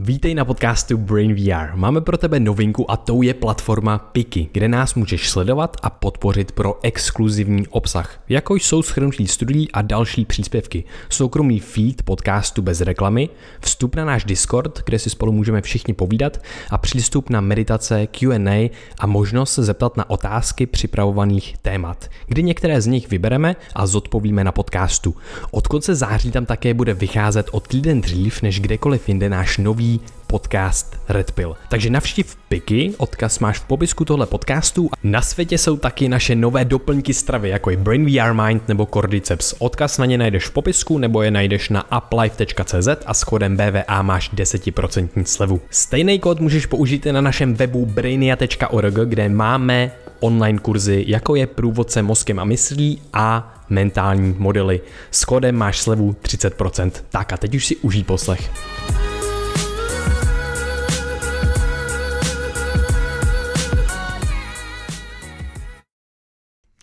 Vítej na podcastu Brain VR. Máme pro tebe novinku a tou je platforma Piki, kde nás můžeš sledovat a podpořit pro exkluzivní obsah, jako jsou schrnutí studií a další příspěvky, soukromý feed podcastu bez reklamy, vstup na náš Discord, kde si spolu můžeme všichni povídat a přístup na meditace, Q&A a možnost se zeptat na otázky připravovaných témat, kdy některé z nich vybereme a zodpovíme na podcastu. Od konce září tam také bude vycházet o týden dřív než kdekoliv jinde náš nový podcast Red Pill. Takže navštiv Piky, odkaz máš v popisku tohle podcastu. Na světě jsou taky naše nové doplňky stravy, jako je Brain VR Mind nebo Cordyceps. Odkaz na ně najdeš v popisku nebo je najdeš na uplife.cz a s kódem BVA máš 10% slevu. Stejný kód můžeš použít i na našem webu brainia.org, kde máme online kurzy, jako je průvodce mozkem a myslí a mentální modely. S kódem máš slevu 30%. Tak a teď už si užij poslech.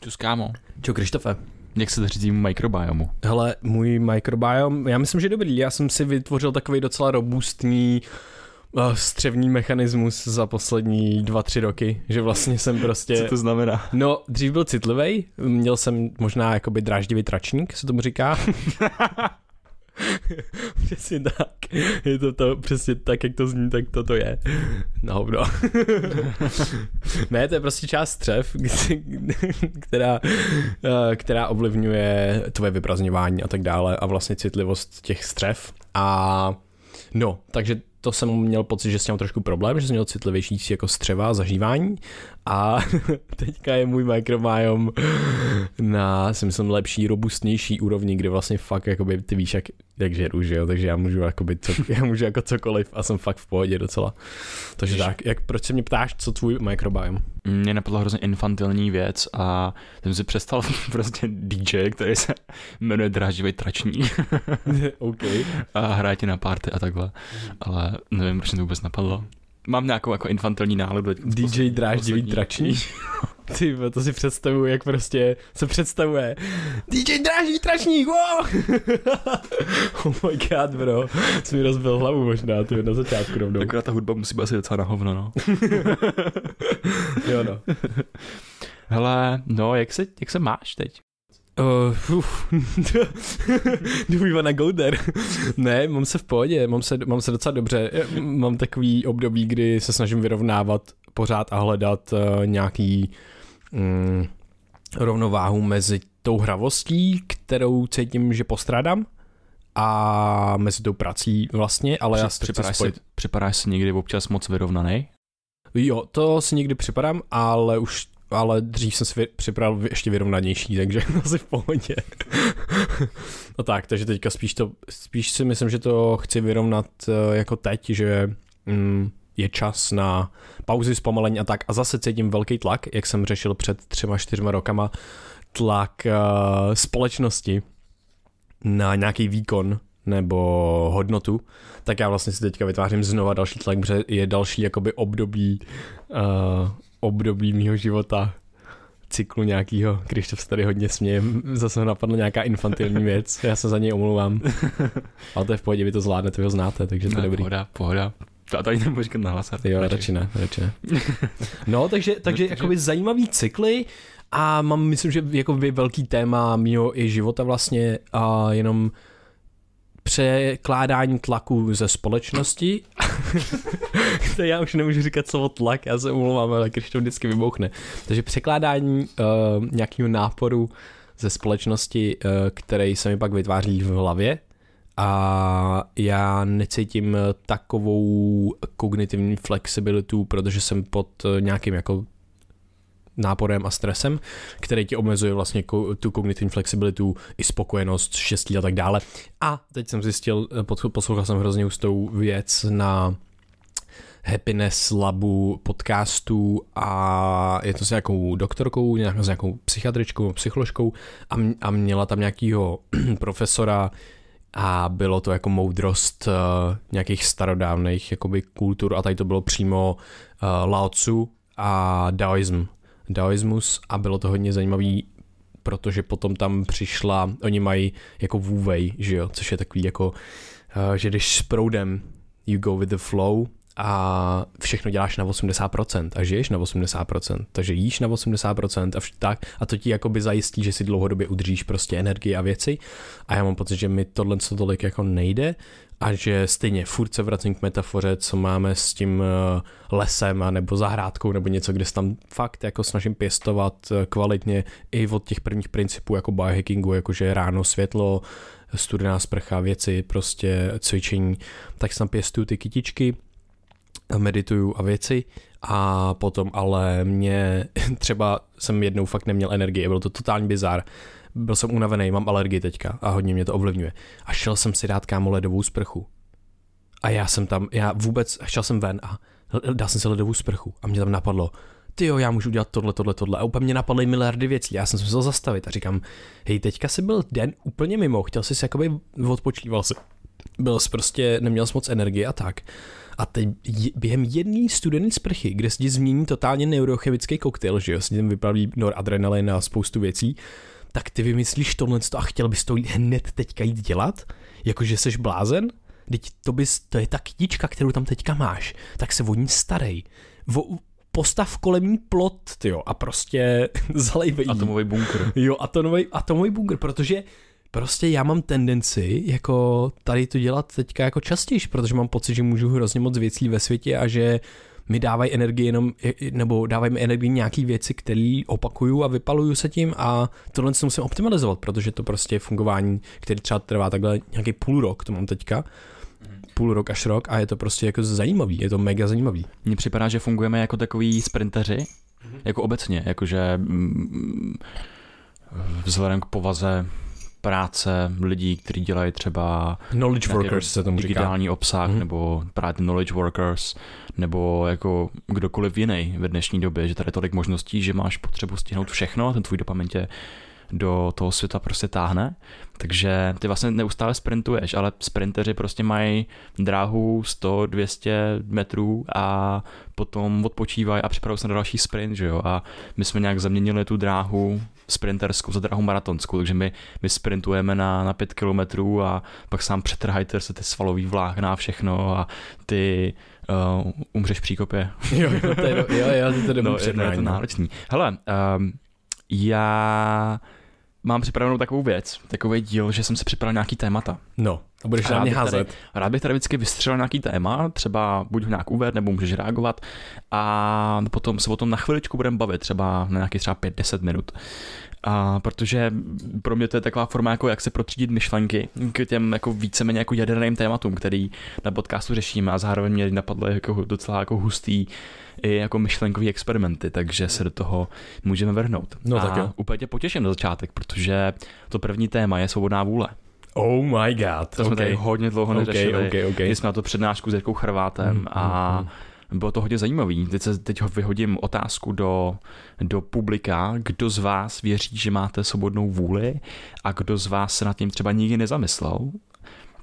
Čus kámo. Čau Krištofe. Jak se daří týmu mikrobiomu? Hele, můj mikrobiom, já myslím, že dobrý. Já jsem si vytvořil takový docela robustní uh, střevní mechanismus za poslední dva, tři roky, že vlastně jsem prostě... Co to znamená? No, dřív byl citlivý, měl jsem možná jakoby dráždivý tračník, se tomu říká. přesně tak. Je to, to přesně tak, jak to zní, tak to to je. No, no. ne, to je prostě část střev, která, eh, která ovlivňuje tvoje vyprazňování a tak dále a vlastně citlivost těch střev. A no, takže to jsem měl pocit, že jsem měl trošku problém, že jsem měl citlivější jako střeva, zažívání a teďka je můj microbiome na, si myslím, lepší, robustnější úrovni, kde vlastně fakt, jakoby, ty víš, jak, jak žeru, že jo, takže já můžu, jakoby, co, já můžu jako cokoliv a jsem fakt v pohodě docela. Takže tak, jak, proč se mě ptáš, co tvůj microbiome? Mě napadla hrozně infantilní věc a jsem si přestal prostě DJ, který se jmenuje Dráživý tračník. OK. A hraje ti na party a takhle, ale nevím, proč mě to vůbec napadlo mám nějakou jako infantilní náladu. DJ dráždivý tračník. Ty, to si představuju, jak prostě se představuje. DJ dráždivý tračník, wow! oh my god, bro. Jsi mi rozbil hlavu možná, ty na začátku rovnou. Taková ta hudba musí být asi docela na hovno, no. jo, no. Hele, no, jak se, jak se máš teď? Uh, do we wanna go there? ne, mám se v pohodě, mám se, mám se docela dobře. Mám takový období, kdy se snažím vyrovnávat pořád a hledat uh, nějaký um, rovnováhu mezi tou hravostí, kterou cítím, že postrádám, a mezi tou prací vlastně, ale Při, já si připadáš, si, připadáš si někdy občas moc vyrovnaný? Jo, to si někdy připadám, ale už ale dřív jsem si připravil ještě vyrovnanější, takže asi v pohodě. no tak, takže teďka spíš, to, spíš si myslím, že to chci vyrovnat eh, jako teď, že mm, je čas na pauzy, zpomalení a tak. A zase cítím velký tlak, jak jsem řešil před třema, čtyřma rokama, tlak uh, společnosti na nějaký výkon nebo hodnotu, tak já vlastně si teďka vytvářím znova další tlak, protože je další jakoby období uh, období mýho života cyklu nějakýho, když to tady hodně směje, zase napadla nějaká infantilní věc, já se za něj omlouvám. Ale to je v pohodě, vy to zvládnete, vy ho znáte, takže to je dobrý. Pohoda, pohoda. To tady nebudu říkat nahlas. Jo, radši ne, radši ne. No, takže, takže jakoby zajímavý cykly a mám, myslím, že jako velký téma mýho i života vlastně a jenom překládání tlaku ze společnosti. to já už nemůžu říkat slovo tlak, já se umlouvám, ale když to vždycky vybouchne. Takže překládání uh, nějakého náporu ze společnosti, uh, který se mi pak vytváří v hlavě, a já necítím takovou kognitivní flexibilitu, protože jsem pod nějakým jako náporem a stresem, který ti omezuje vlastně tu kognitivní flexibilitu, i spokojenost, štěstí a tak dále. A teď jsem zjistil, eh, poslouchal jsem hrozně ústou věc na Happiness Labu podcastu a je to s nějakou doktorkou, nějak, s nějakou psychiatričkou, psycholožkou a, a měla tam nějakýho profesora a bylo to jako moudrost uh, nějakých starodávných jakoby kultur a tady to bylo přímo uh, Lao Tzu a Daoism daoismus a bylo to hodně zajímavý, protože potom tam přišla, oni mají jako Wei, že jo, což je takový jako, uh, že jdeš s proudem you go with the flow a všechno děláš na 80% a žiješ na 80%, takže jíš na 80% a vš- tak a to ti jakoby zajistí, že si dlouhodobě udržíš prostě energii a věci. A já mám pocit, že mi tohle co tolik jako nejde a že stejně furt se vracím k metafoře, co máme s tím eh, lesem a nebo zahrádkou nebo něco, kde se tam fakt jako snažím pěstovat eh, kvalitně i od těch prvních principů jako biohackingu, jakože ráno světlo, studená sprcha, věci, prostě cvičení, tak se tam pěstuju ty kytičky, medituju a věci a potom ale mě třeba jsem jednou fakt neměl energii, byl to totální bizar. Byl jsem unavený, mám alergii teďka a hodně mě to ovlivňuje. A šel jsem si dát kámo ledovou sprchu. A já jsem tam, já vůbec, šel jsem ven a dal jsem si ledovou sprchu a mě tam napadlo, ty jo, já můžu dělat tohle, tohle, tohle. A úplně mě napadly miliardy věcí. Já jsem se musel zastavit a říkám, hej, teďka si byl den úplně mimo, chtěl jsi si jakoby odpočíval si. Byl jsi prostě, neměl jsi moc energie a tak. A teď během jedné studené sprchy, kde se ti změní totálně neurochemický koktejl, že jo, se tím vypraví noradrenalin a spoustu věcí, tak ty vymyslíš tohle a chtěl bys to hned teďka jít dělat? Jakože jsi blázen? Teď to, bys, to je ta kytička, kterou tam teďka máš, tak se vodní starej. Vo, postav kolemní plot, tyjo, a prostě zalej Atomový bunkr. Jo, atomový, atomový bunkr, protože prostě já mám tendenci jako tady to dělat teďka jako častěji, protože mám pocit, že můžu hrozně moc věcí ve světě a že mi dávají energii jenom, nebo dávají mi energii nějaký věci, které opakuju a vypaluju se tím a tohle se musím optimalizovat, protože to prostě je fungování, který třeba trvá takhle nějaký půl rok, to mám teďka, půl rok až rok a je to prostě jako zajímavý, je to mega zajímavý. Mně připadá, že fungujeme jako takový sprinteři, jako obecně, jakože mm, vzhledem k povaze práce lidí, kteří dělají třeba knowledge workers se tomu digitální říká. obsah, mm-hmm. nebo právě knowledge workers, nebo jako kdokoliv jiný ve dnešní době, že tady je tolik možností, že máš potřebu stihnout všechno, ten tvůj dopamin tě do toho světa prostě táhne, takže ty vlastně neustále sprintuješ, ale sprinteři prostě mají dráhu 100, 200 metrů a potom odpočívají a připravují se na další sprint, že jo, a my jsme nějak zaměnili tu dráhu sprinterskou za dráhu maratonskou, takže my, my sprintujeme na, na 5 kilometrů a pak sám přetrhají se ty svalový vlákna a všechno a ty uh, umřeš v příkopě. jo, jo, to je, jo, jo, to je, no, je, je to náročný. Hele, um, já mám připravenou takovou věc, takový díl, že jsem si připravil nějaký témata. No, a budeš na mě házet. Tady, rád bych tady vždycky vystřelil nějaký téma, třeba buď ho nějak uved, nebo můžeš reagovat a potom se o tom na chviličku budeme bavit, třeba na nějaký třeba 5-10 minut. A protože pro mě to je taková forma, jako jak se protřídit myšlenky k těm jako víceméně jako jaderným tématům, který na podcastu řešíme a zároveň mě napadlo jako docela jako hustý i jako myšlenkový experimenty, takže se do toho můžeme vrhnout. No a tak jo. úplně tě potěším na začátek, protože to první téma je svobodná vůle. Oh my god. To jsme okay. tady hodně dlouho neřešili. Okay, okay, okay. jsme na to přednášku s Jirkou Chrvátem mm, a mm, bylo to hodně zajímavý. Teď, se, teď ho vyhodím otázku do, do publika, kdo z vás věří, že máte svobodnou vůli a kdo z vás se nad tím třeba nikdy nezamyslel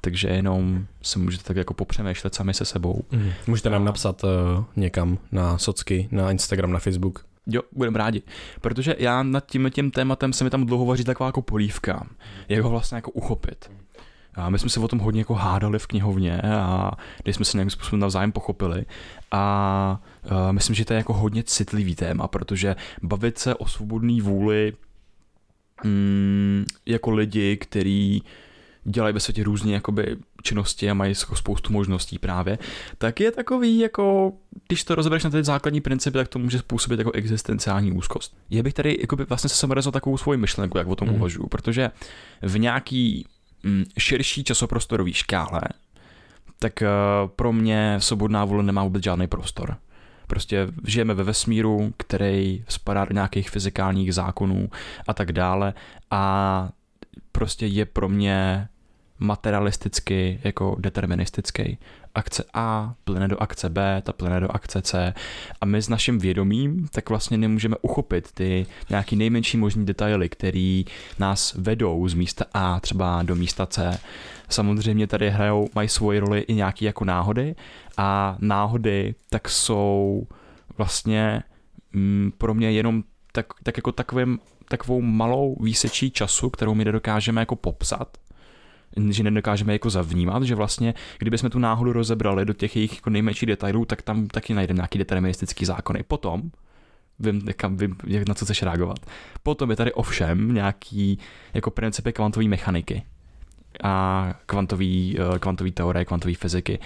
takže jenom se můžete tak jako popřemýšlet sami se sebou. Mm. Můžete nám napsat uh, někam na socky, na Instagram, na Facebook. Jo, budeme rádi. Protože já nad tím tím tématem se mi tam dlouho vaří taková jako polívka. Jak ho vlastně jako uchopit. A my jsme se o tom hodně jako hádali v knihovně a když jsme se nějakým způsobem navzájem pochopili. A uh, myslím, že to je jako hodně citlivý téma, protože bavit se o svobodné vůli mm, jako lidi, který dělají ve světě různě jakoby činnosti a mají jako spoustu možností právě, tak je takový jako, když to rozebereš na ty základní principy, tak to může způsobit jako existenciální úzkost. Já bych tady jakoby vlastně se samorezal takovou svoji myšlenku, jak o tom mm. uvažuji, protože v nějaký mm, širší časoprostorový škále, tak uh, pro mě svobodná vůle nemá vůbec žádný prostor. Prostě žijeme ve vesmíru, který spadá do nějakých fyzikálních zákonů a tak dále a prostě je pro mě materialisticky jako deterministický. Akce A plyne do akce B, ta plyne do akce C a my s naším vědomím tak vlastně nemůžeme uchopit ty nějaký nejmenší možný detaily, který nás vedou z místa A třeba do místa C. Samozřejmě tady hrajou, mají svoji roli i nějaký jako náhody a náhody tak jsou vlastně mm, pro mě jenom tak, tak jako takovým, takovou malou výsečí času, kterou my nedokážeme jako popsat že nedokážeme jako zavnímat, že vlastně, kdyby jsme tu náhodu rozebrali do těch jejich jako nejmenších detailů, tak tam taky najdeme nějaký deterministický zákony. Potom, vím, kam, vím, jak na co chceš reagovat. Potom je tady ovšem nějaký jako principy kvantové mechaniky a kvantový, eh, kvantový teorie, kvantové fyziky,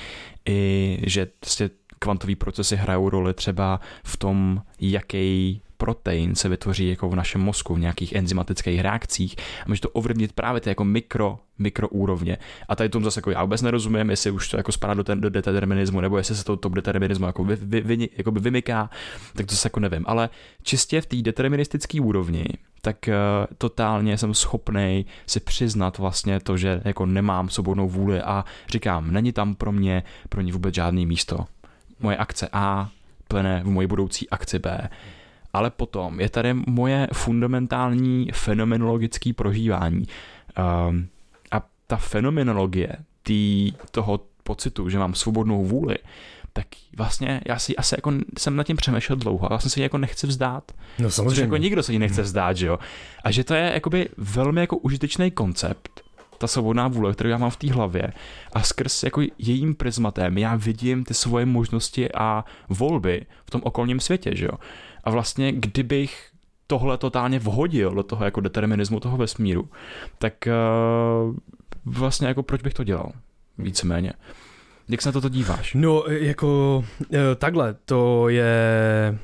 i že prostě kvantové procesy hrajou roli třeba v tom, jaký protein se vytvoří jako v našem mozku v nějakých enzymatických reakcích a může to ovlivnit právě ty jako mikro, mikroúrovně. A tady tomu zase jako já vůbec nerozumím, jestli už to jako spadá do, ten, do determinismu, nebo jestli se to top determinismu jako, vy, vy, vy, jako by vymyká, tak to se jako nevím. Ale čistě v té deterministické úrovni, tak uh, totálně jsem schopný si přiznat vlastně to, že jako nemám svobodnou vůli a říkám, není tam pro mě, pro ní vůbec žádný místo. Moje akce A plne v moji budoucí akci B ale potom je tady moje fundamentální fenomenologické prožívání. Um, a ta fenomenologie tý, toho pocitu, že mám svobodnou vůli, tak vlastně já si asi jako jsem nad tím přemýšlel dlouho a vlastně se jako nechci vzdát. No samozřejmě. jako nikdo se jí nechce vzdát, že jo. A že to je jakoby velmi jako užitečný koncept, ta svobodná vůle, kterou já mám v té hlavě a skrz jako jejím prismatem já vidím ty svoje možnosti a volby v tom okolním světě, že jo. A vlastně kdybych tohle totálně vhodil do toho jako determinismu toho vesmíru, tak uh, vlastně jako proč bych to dělal? Víceméně. Jak se na toto díváš? No, jako eh, takhle, to je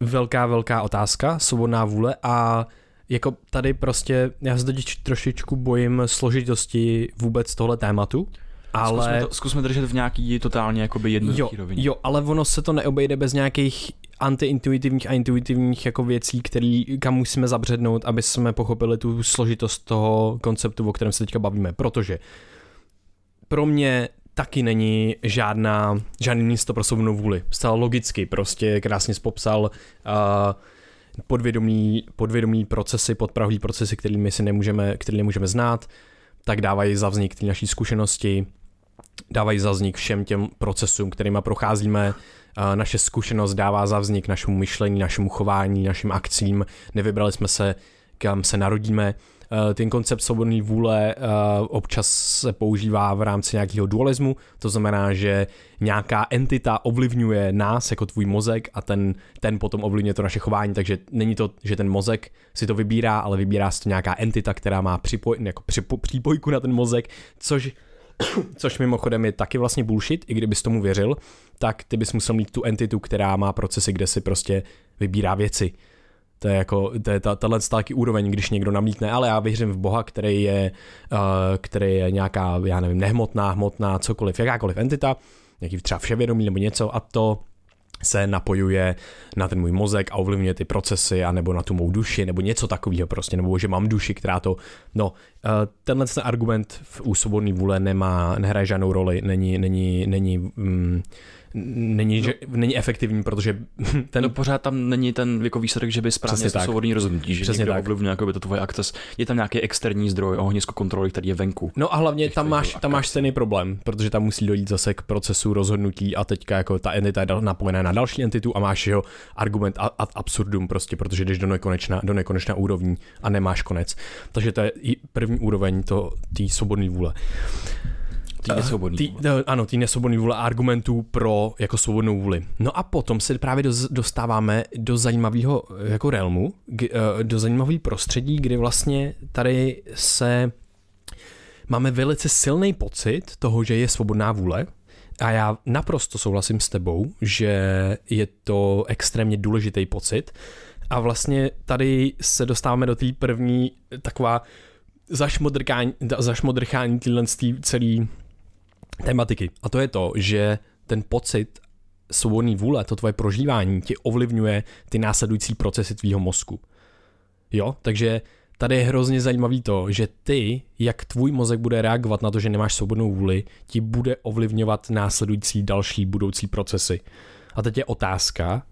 velká, velká otázka, svobodná vůle a jako tady prostě, já se totiž trošičku bojím složitosti vůbec tohle tématu, ale... Zkusme, to, zkusme držet v nějaký totálně jakoby jednoduchý rovině. Jo, ale ono se to neobejde bez nějakých antiintuitivních a intuitivních jako věcí, který, kam musíme zabřednout, aby jsme pochopili tu složitost toho konceptu, o kterém se teďka bavíme. Protože pro mě taky není žádná, žádný místo pro svobodnou vůli. Zcela logicky, prostě krásně popsal uh, podvědomí, podvědomí procesy, podprahový procesy, který my si nemůžeme, který nemůžeme znát, tak dávají za vznik ty naší zkušenosti, dávají za vznik všem těm procesům, kterými procházíme. Naše zkušenost dává za vznik našemu myšlení, našemu chování, našim akcím. Nevybrali jsme se, kam se narodíme. Ten koncept svobodné vůle občas se používá v rámci nějakého dualismu, to znamená, že nějaká entita ovlivňuje nás jako tvůj mozek a ten, ten potom ovlivňuje to naše chování, takže není to, že ten mozek si to vybírá, ale vybírá si to nějaká entita, která má připoj, jako připo, přípojku na ten mozek, což což mimochodem je taky vlastně bullshit, i kdybys tomu věřil, tak ty bys musel mít tu entitu, která má procesy, kde si prostě vybírá věci. To je jako, to je ta, tahle taky úroveň, když někdo namítne, ale já věřím v Boha, který je, uh, který je nějaká, já nevím, nehmotná, hmotná, cokoliv, jakákoliv entita, nějaký třeba vševědomí nebo něco a to se napojuje na ten můj mozek a ovlivňuje ty procesy, anebo na tu mou duši, nebo něco takového prostě, nebo že mám duši, která to, no, eh, tenhle ten argument v úsobodný vůle nemá, nehraje žádnou roli, není, není, není, mm, není, no. že, není efektivní, protože ten... No pořád tam není ten jako výsledek, že by správně svobodný rozhodnutí, že Přesně tak. ovlivňuje jako by to tvoje akces. Je tam nějaký externí zdroj ohnisko kontroly, který je venku. No a hlavně tam máš, tam máš stejný problém, protože tam musí dojít zase k procesu rozhodnutí a teďka jako ta entita je napojená na další entitu a máš jeho argument ad absurdum prostě, protože jdeš do nekonečna, do nekonečna úrovní a nemáš konec. Takže to je první úroveň to té svobodné vůle. Tý eh, nesvobodný tý, vůle. Ano, tý nesvobodný vůle argumentů pro jako svobodnou vůli. No a potom se právě dostáváme do zajímavého jako realmu, eh, do zajímavého prostředí, kdy vlastně tady se máme velice silný pocit toho, že je svobodná vůle, a já naprosto souhlasím s tebou, že je to extrémně důležitý pocit. A vlastně tady se dostáváme do té první taková zašmodrkání, zašmodrchání celý tematiky. A to je to, že ten pocit svobodný vůle, to tvoje prožívání ti ovlivňuje ty následující procesy tvýho mozku. Jo, takže tady je hrozně zajímavý to, že ty, jak tvůj mozek bude reagovat na to, že nemáš svobodnou vůli, ti bude ovlivňovat následující další budoucí procesy. A teď je otázka,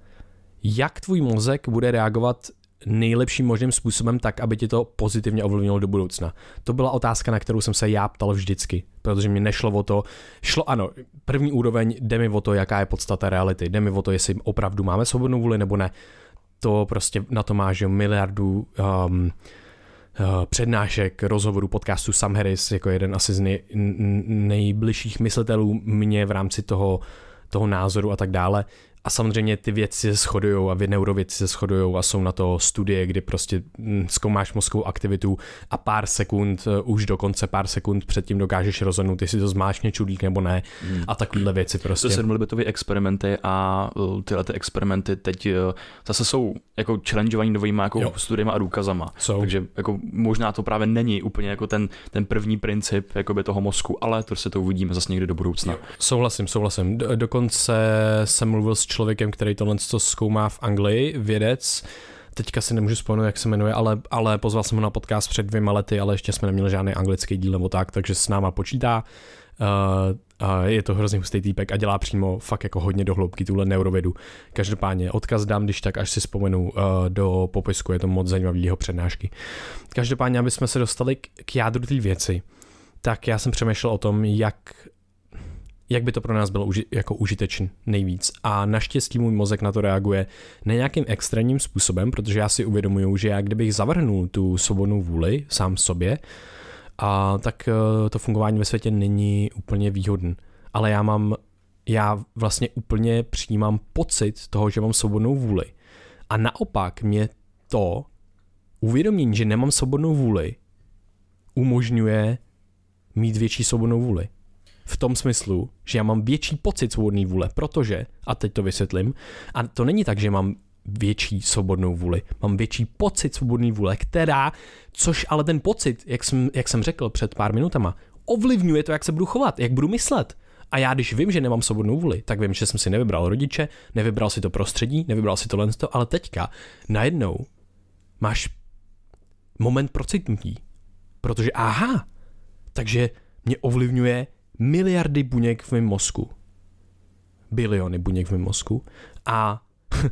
jak tvůj mozek bude reagovat nejlepším možným způsobem tak, aby ti to pozitivně ovlivnilo do budoucna? To byla otázka, na kterou jsem se já ptal vždycky, protože mi nešlo o to, šlo ano, první úroveň, jde mi o to, jaká je podstata reality, jde mi o to, jestli opravdu máme svobodnou vůli nebo ne. To prostě na to máš miliardu um, přednášek, rozhovorů, podcastu Sam Harris jako jeden asi z nej, nejbližších myslitelů mě v rámci toho, toho názoru a tak dále. A samozřejmě ty věci se shodují a vy neurověci se shodují a jsou na to studie, kdy prostě hm, zkoumáš mozkovou aktivitu a pár sekund, eh, už dokonce pár sekund předtím dokážeš rozhodnout, jestli to zmášně čudík nebo ne hmm. a takovéhle věci prostě. To sedmilibitové experimenty a eh, tyhle ty experimenty teď eh, zase jsou jako challengeovaný novými jako studiemi a důkazama. Jsou. Takže jako možná to právě není úplně jako ten, ten první princip jakoby toho mozku, ale to se to uvidíme zase někdy do budoucna. Jo. Souhlasím, souhlasím. dokonce jsem mluvil s člověkem, který tohle to zkoumá v Anglii, vědec, teďka si nemůžu vzpomenout, jak se jmenuje, ale, ale pozval jsem ho na podcast před dvěma lety, ale ještě jsme neměli žádný anglický díl nebo tak, takže s náma počítá. Uh, uh, je to hrozně hustý týpek a dělá přímo fakt jako hodně do hloubky tuhle neurovědu. Každopádně odkaz dám, když tak, až si vzpomenu uh, do popisku, je to moc zajímavý jeho přednášky. Každopádně, aby jsme se dostali k, k jádru té věci, tak já jsem přemýšlel o tom, jak jak by to pro nás bylo uži- jako užitečný nejvíc. A naštěstí můj mozek na to reaguje ne nějakým extrémním způsobem, protože já si uvědomuju, že já kdybych zavrhnul tu svobodnou vůli sám sobě, a tak eh, to fungování ve světě není úplně výhodný. Ale já mám, já vlastně úplně přijímám pocit toho, že mám svobodnou vůli. A naopak mě to uvědomění, že nemám svobodnou vůli, umožňuje mít větší svobodnou vůli v tom smyslu, že já mám větší pocit svobodné vůle, protože, a teď to vysvětlím, a to není tak, že mám větší svobodnou vůli. Mám větší pocit svobodné vůle, která, což ale ten pocit, jak jsem, jak jsem řekl před pár minutama, ovlivňuje to, jak se budu chovat, jak budu myslet. A já, když vím, že nemám svobodnou vůli, tak vím, že jsem si nevybral rodiče, nevybral si to prostředí, nevybral si tohle, ale teďka najednou máš moment procitnutí. Protože aha, takže mě ovlivňuje miliardy buněk v mém mozku. Biliony buněk v mém mozku. A eh,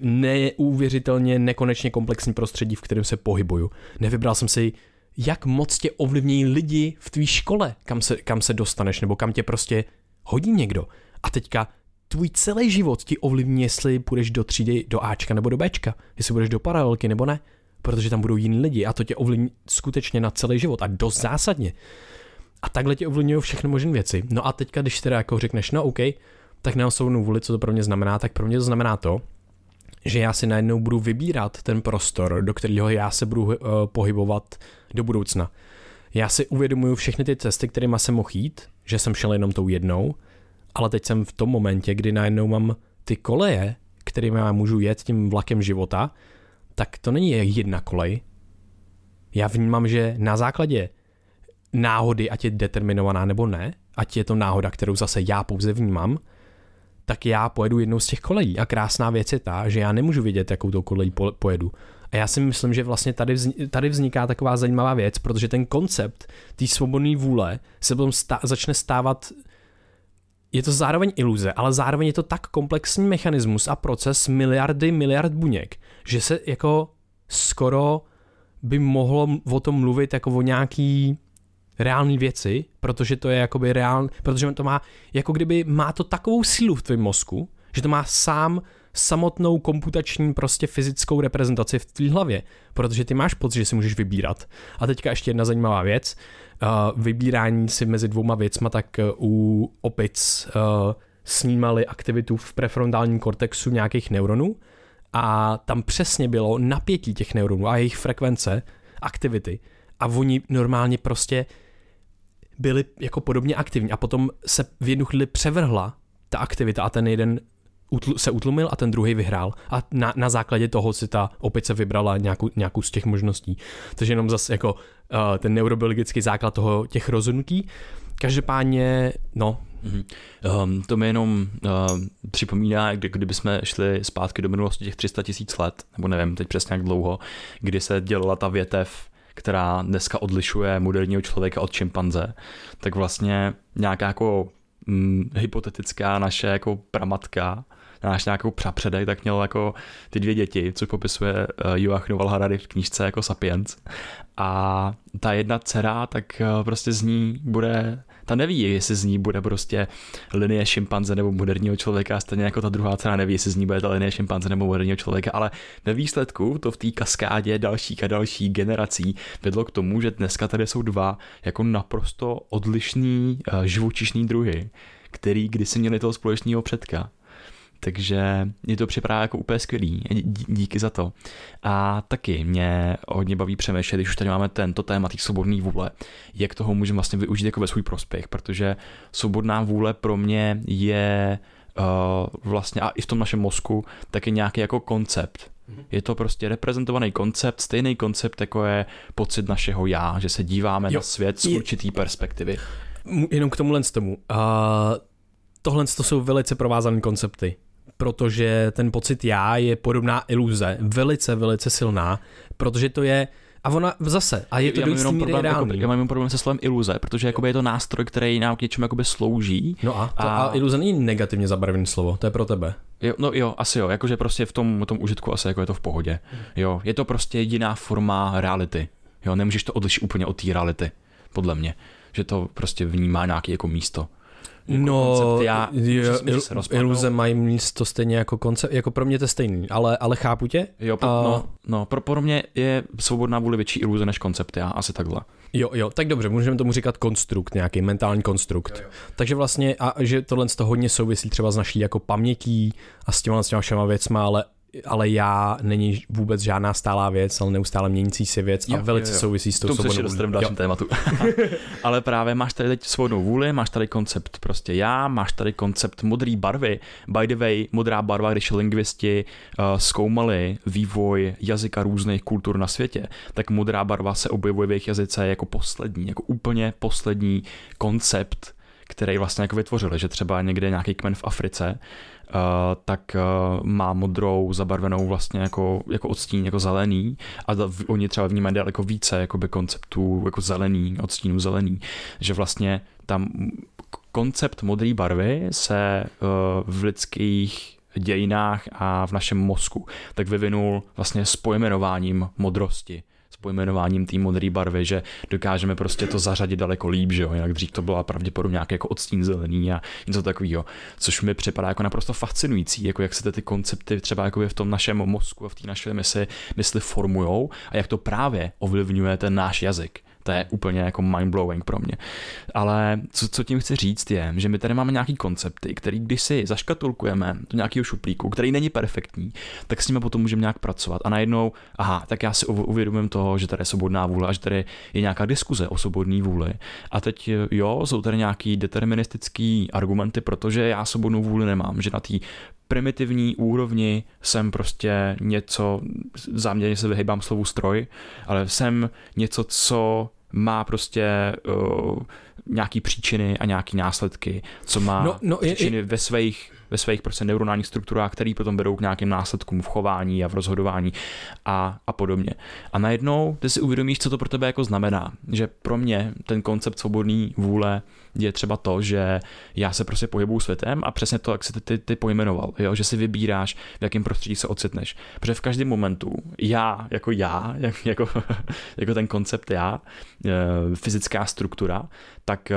neuvěřitelně nekonečně komplexní prostředí, v kterém se pohybuju. Nevybral jsem si, jak moc tě ovlivní lidi v tvý škole, kam se, kam se dostaneš, nebo kam tě prostě hodí někdo. A teďka tvůj celý život ti ovlivní, jestli půjdeš do třídy do Ačka nebo do Bčka, jestli budeš do paralelky nebo ne, protože tam budou jiní lidi a to tě ovlivní skutečně na celý život a dost zásadně. A takhle tě ovlivňují všechny možné věci. No a teďka, když teda jako řekneš, no OK, tak na svou vůli, co to pro mě znamená, tak pro mě to znamená to, že já si najednou budu vybírat ten prostor, do kterého já se budu uh, pohybovat do budoucna. Já si uvědomuju všechny ty cesty, kterými jsem mohl jít, že jsem šel jenom tou jednou, ale teď jsem v tom momentě, kdy najednou mám ty koleje, kterými já můžu jet tím vlakem života, tak to není jedna kolej. Já vnímám, že na základě náhody, ať je determinovaná nebo ne, ať je to náhoda, kterou zase já pouze vnímám, tak já pojedu jednou z těch kolejí. A krásná věc je ta, že já nemůžu vědět, jakou tou kolejí pojedu. A já si myslím, že vlastně tady, vzniká, tady vzniká taková zajímavá věc, protože ten koncept té svobodné vůle se potom stá, začne stávat je to zároveň iluze, ale zároveň je to tak komplexní mechanismus a proces miliardy, miliard buněk, že se jako skoro by mohlo o tom mluvit jako o nějaký reální věci, protože to je jakoby reál, protože to má, jako kdyby má to takovou sílu v tvém mozku, že to má sám samotnou komputační prostě fyzickou reprezentaci v tvý hlavě, protože ty máš pocit, že si můžeš vybírat. A teďka ještě jedna zajímavá věc, uh, vybírání si mezi dvouma věcma, tak uh, u opic uh, snímali aktivitu v prefrontálním kortexu nějakých neuronů. A tam přesně bylo napětí těch neuronů a jejich frekvence, aktivity. A oni normálně prostě byli jako podobně aktivní a potom se v jednu chvíli převrhla ta aktivita a ten jeden utl- se utlumil a ten druhý vyhrál. A na, na základě toho si ta opice vybrala nějakou, nějakou z těch možností. Takže jenom zase jako uh, ten neurobiologický základ toho těch rozhodnutí. Každopádně, no, Mm-hmm. Um, to mi jenom uh, připomíná, kdy, kdyby jsme šli zpátky do minulosti těch 300 tisíc let, nebo nevím teď přesně jak dlouho, kdy se dělala ta větev která dneska odlišuje moderního člověka od šimpanze, tak vlastně nějaká jako hm, hypotetická naše jako pramatka, náš nějakou přapředek, tak měl jako ty dvě děti, co popisuje uh, Joachim Noval Harari v knížce jako Sapiens. A ta jedna dcera, tak uh, prostě z ní bude Ta neví, jestli z ní bude prostě linie šimpanze nebo moderního člověka, stejně jako ta druhá cena neví, jestli z ní bude ta linie šimpanze nebo moderního člověka, ale ve výsledku to v té kaskádě dalších a dalších generací vedlo k tomu, že dneska tady jsou dva jako naprosto odlišný uh, živočišný druhy, který kdysi měli toho společného předka. Takže mě to připadá jako úplně skvělý. Díky za to. A taky mě hodně baví přemýšlet, když už tady máme tento téma těch svobodné vůle, jak toho můžeme vlastně využít jako ve svůj prospěch, protože svobodná vůle pro mě je uh, vlastně, a i v tom našem mozku, taky nějaký jako koncept. Mhm. Je to prostě reprezentovaný koncept, stejný koncept, jako je pocit našeho já, že se díváme jo, na svět z určitý perspektivy. Jenom k tomuhle z tomu. Uh, tohle to jsou velice provázané koncepty protože ten pocit já je podobná iluze, velice, velice silná, protože to je a ona zase, a je to do jistý míry reálný. Jako, já mám jenom problém se slovem iluze, protože jakoby je to nástroj, který nám k něčemu jakoby slouží. No a, to, a... a iluze není negativně zabarvené slovo, to je pro tebe. Jo, no jo, asi jo, jakože prostě v tom, tom užitku asi jako je to v pohodě. Jo, je to prostě jediná forma reality. Jo, nemůžeš to odlišit úplně od té reality, podle mě. Že to prostě vnímá nějaký jako místo. Jako no, koncept. Já, je, il, iluze mají místo stejně jako koncept, jako pro mě to je stejný, ale, ale chápu tě. Jo, pro, a... no, no pro, pro mě je svobodná vůle větší iluze než koncept, já asi takhle. Jo, jo, tak dobře, můžeme tomu říkat konstrukt, nějaký mentální konstrukt. Jo, jo. Takže vlastně, a že tohle z toho hodně souvisí třeba s naší jako pamětí a s těma, s těma všema věcma, ale ale já není vůbec žádná stálá věc, ale neustále měnící se věc jo, a velice jo, jo. souvisí s tou svobodou vůli. v dalším tématu. ale právě máš tady teď svobodnou vůli, máš tady koncept prostě já, máš tady koncept modré barvy. By the way, modrá barva, když lingvisti uh, zkoumali vývoj jazyka různých kultur na světě, tak modrá barva se objevuje v jejich jazyce jako poslední, jako úplně poslední koncept, který vlastně jako vytvořili, že třeba někde nějaký kmen v Africe Uh, tak uh, má modrou zabarvenou vlastně jako, jako odstín, jako zelený a da, oni třeba vnímají daleko více jakoby konceptů jako zelený, odstínu zelený, že vlastně tam koncept modré barvy se uh, v lidských dějinách a v našem mozku tak vyvinul vlastně s pojmenováním modrosti pojmenováním té modré barvy, že dokážeme prostě to zařadit daleko líp, že jo, jinak dřív to byla pravděpodobně nějaký jako odstín zelený a něco takového, což mi připadá jako naprosto fascinující, jako jak se ty koncepty třeba jako v tom našem mozku a v té naší mysli, mysli formujou a jak to právě ovlivňuje ten náš jazyk to je úplně jako mind-blowing pro mě. Ale co, co tím chci říct je, že my tady máme nějaký koncepty, který když si zaškatulkujeme do nějakého šuplíku, který není perfektní, tak s nimi potom můžeme nějak pracovat. A najednou, aha, tak já si uvědomím toho, že tady je svobodná vůle a že tady je nějaká diskuze o svobodné vůli. A teď jo, jsou tady nějaký deterministický argumenty, protože já svobodnou vůli nemám, že na té primitivní úrovni jsem prostě něco, záměrně se vyhýbám slovu stroj, ale jsem něco, co má prostě uh, nějaký příčiny a nějaký následky, co má no, no, příčiny je, je... ve svých ve svých prostě neuronálních strukturách, které potom vedou k nějakým následkům v chování a v rozhodování a, a podobně. A najednou ty si uvědomíš, co to pro tebe jako znamená. Že pro mě ten koncept svobodný vůle je třeba to, že já se prostě pohybuju světem a přesně to, jak si ty, ty, ty pojmenoval, jo? že si vybíráš, v jakém prostředí se ocitneš. Protože v každém momentu já, jako já, jak, jako, jako ten koncept já, e, fyzická struktura, tak e,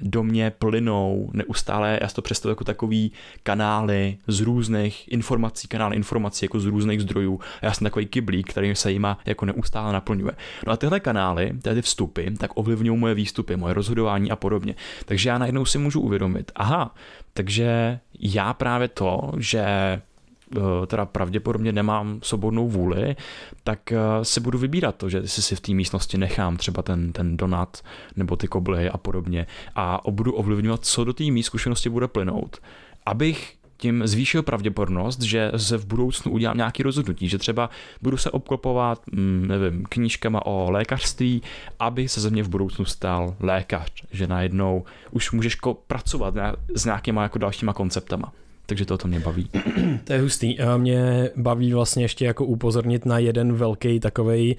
do mě plynou neustále, já si to představuji jako takový kanály z různých informací, kanály informací jako z různých zdrojů. A já jsem takový kyblík, který se jima jako neustále naplňuje. No a tyhle kanály, ty vstupy, tak ovlivňují moje výstupy, moje rozhodování a podobně. Takže já najednou si můžu uvědomit, aha, takže já právě to, že eh, teda pravděpodobně nemám svobodnou vůli, tak eh, si budu vybírat to, že si si v té místnosti nechám třeba ten, ten donat nebo ty kobly a podobně. A budu ovlivňovat, co do té mý zkušenosti bude plynout. Abych tím zvýšil pravděpodobnost, že se v budoucnu udělám nějaký rozhodnutí, že třeba budu se obklopovat, mm, nevím, knížkama o lékařství, aby se ze mě v budoucnu stal lékař, že najednou už můžeš pracovat s nějakýma jako dalšíma konceptama. Takže to, to mě baví. To je hustý. Mě baví vlastně ještě jako upozornit na jeden velký takovej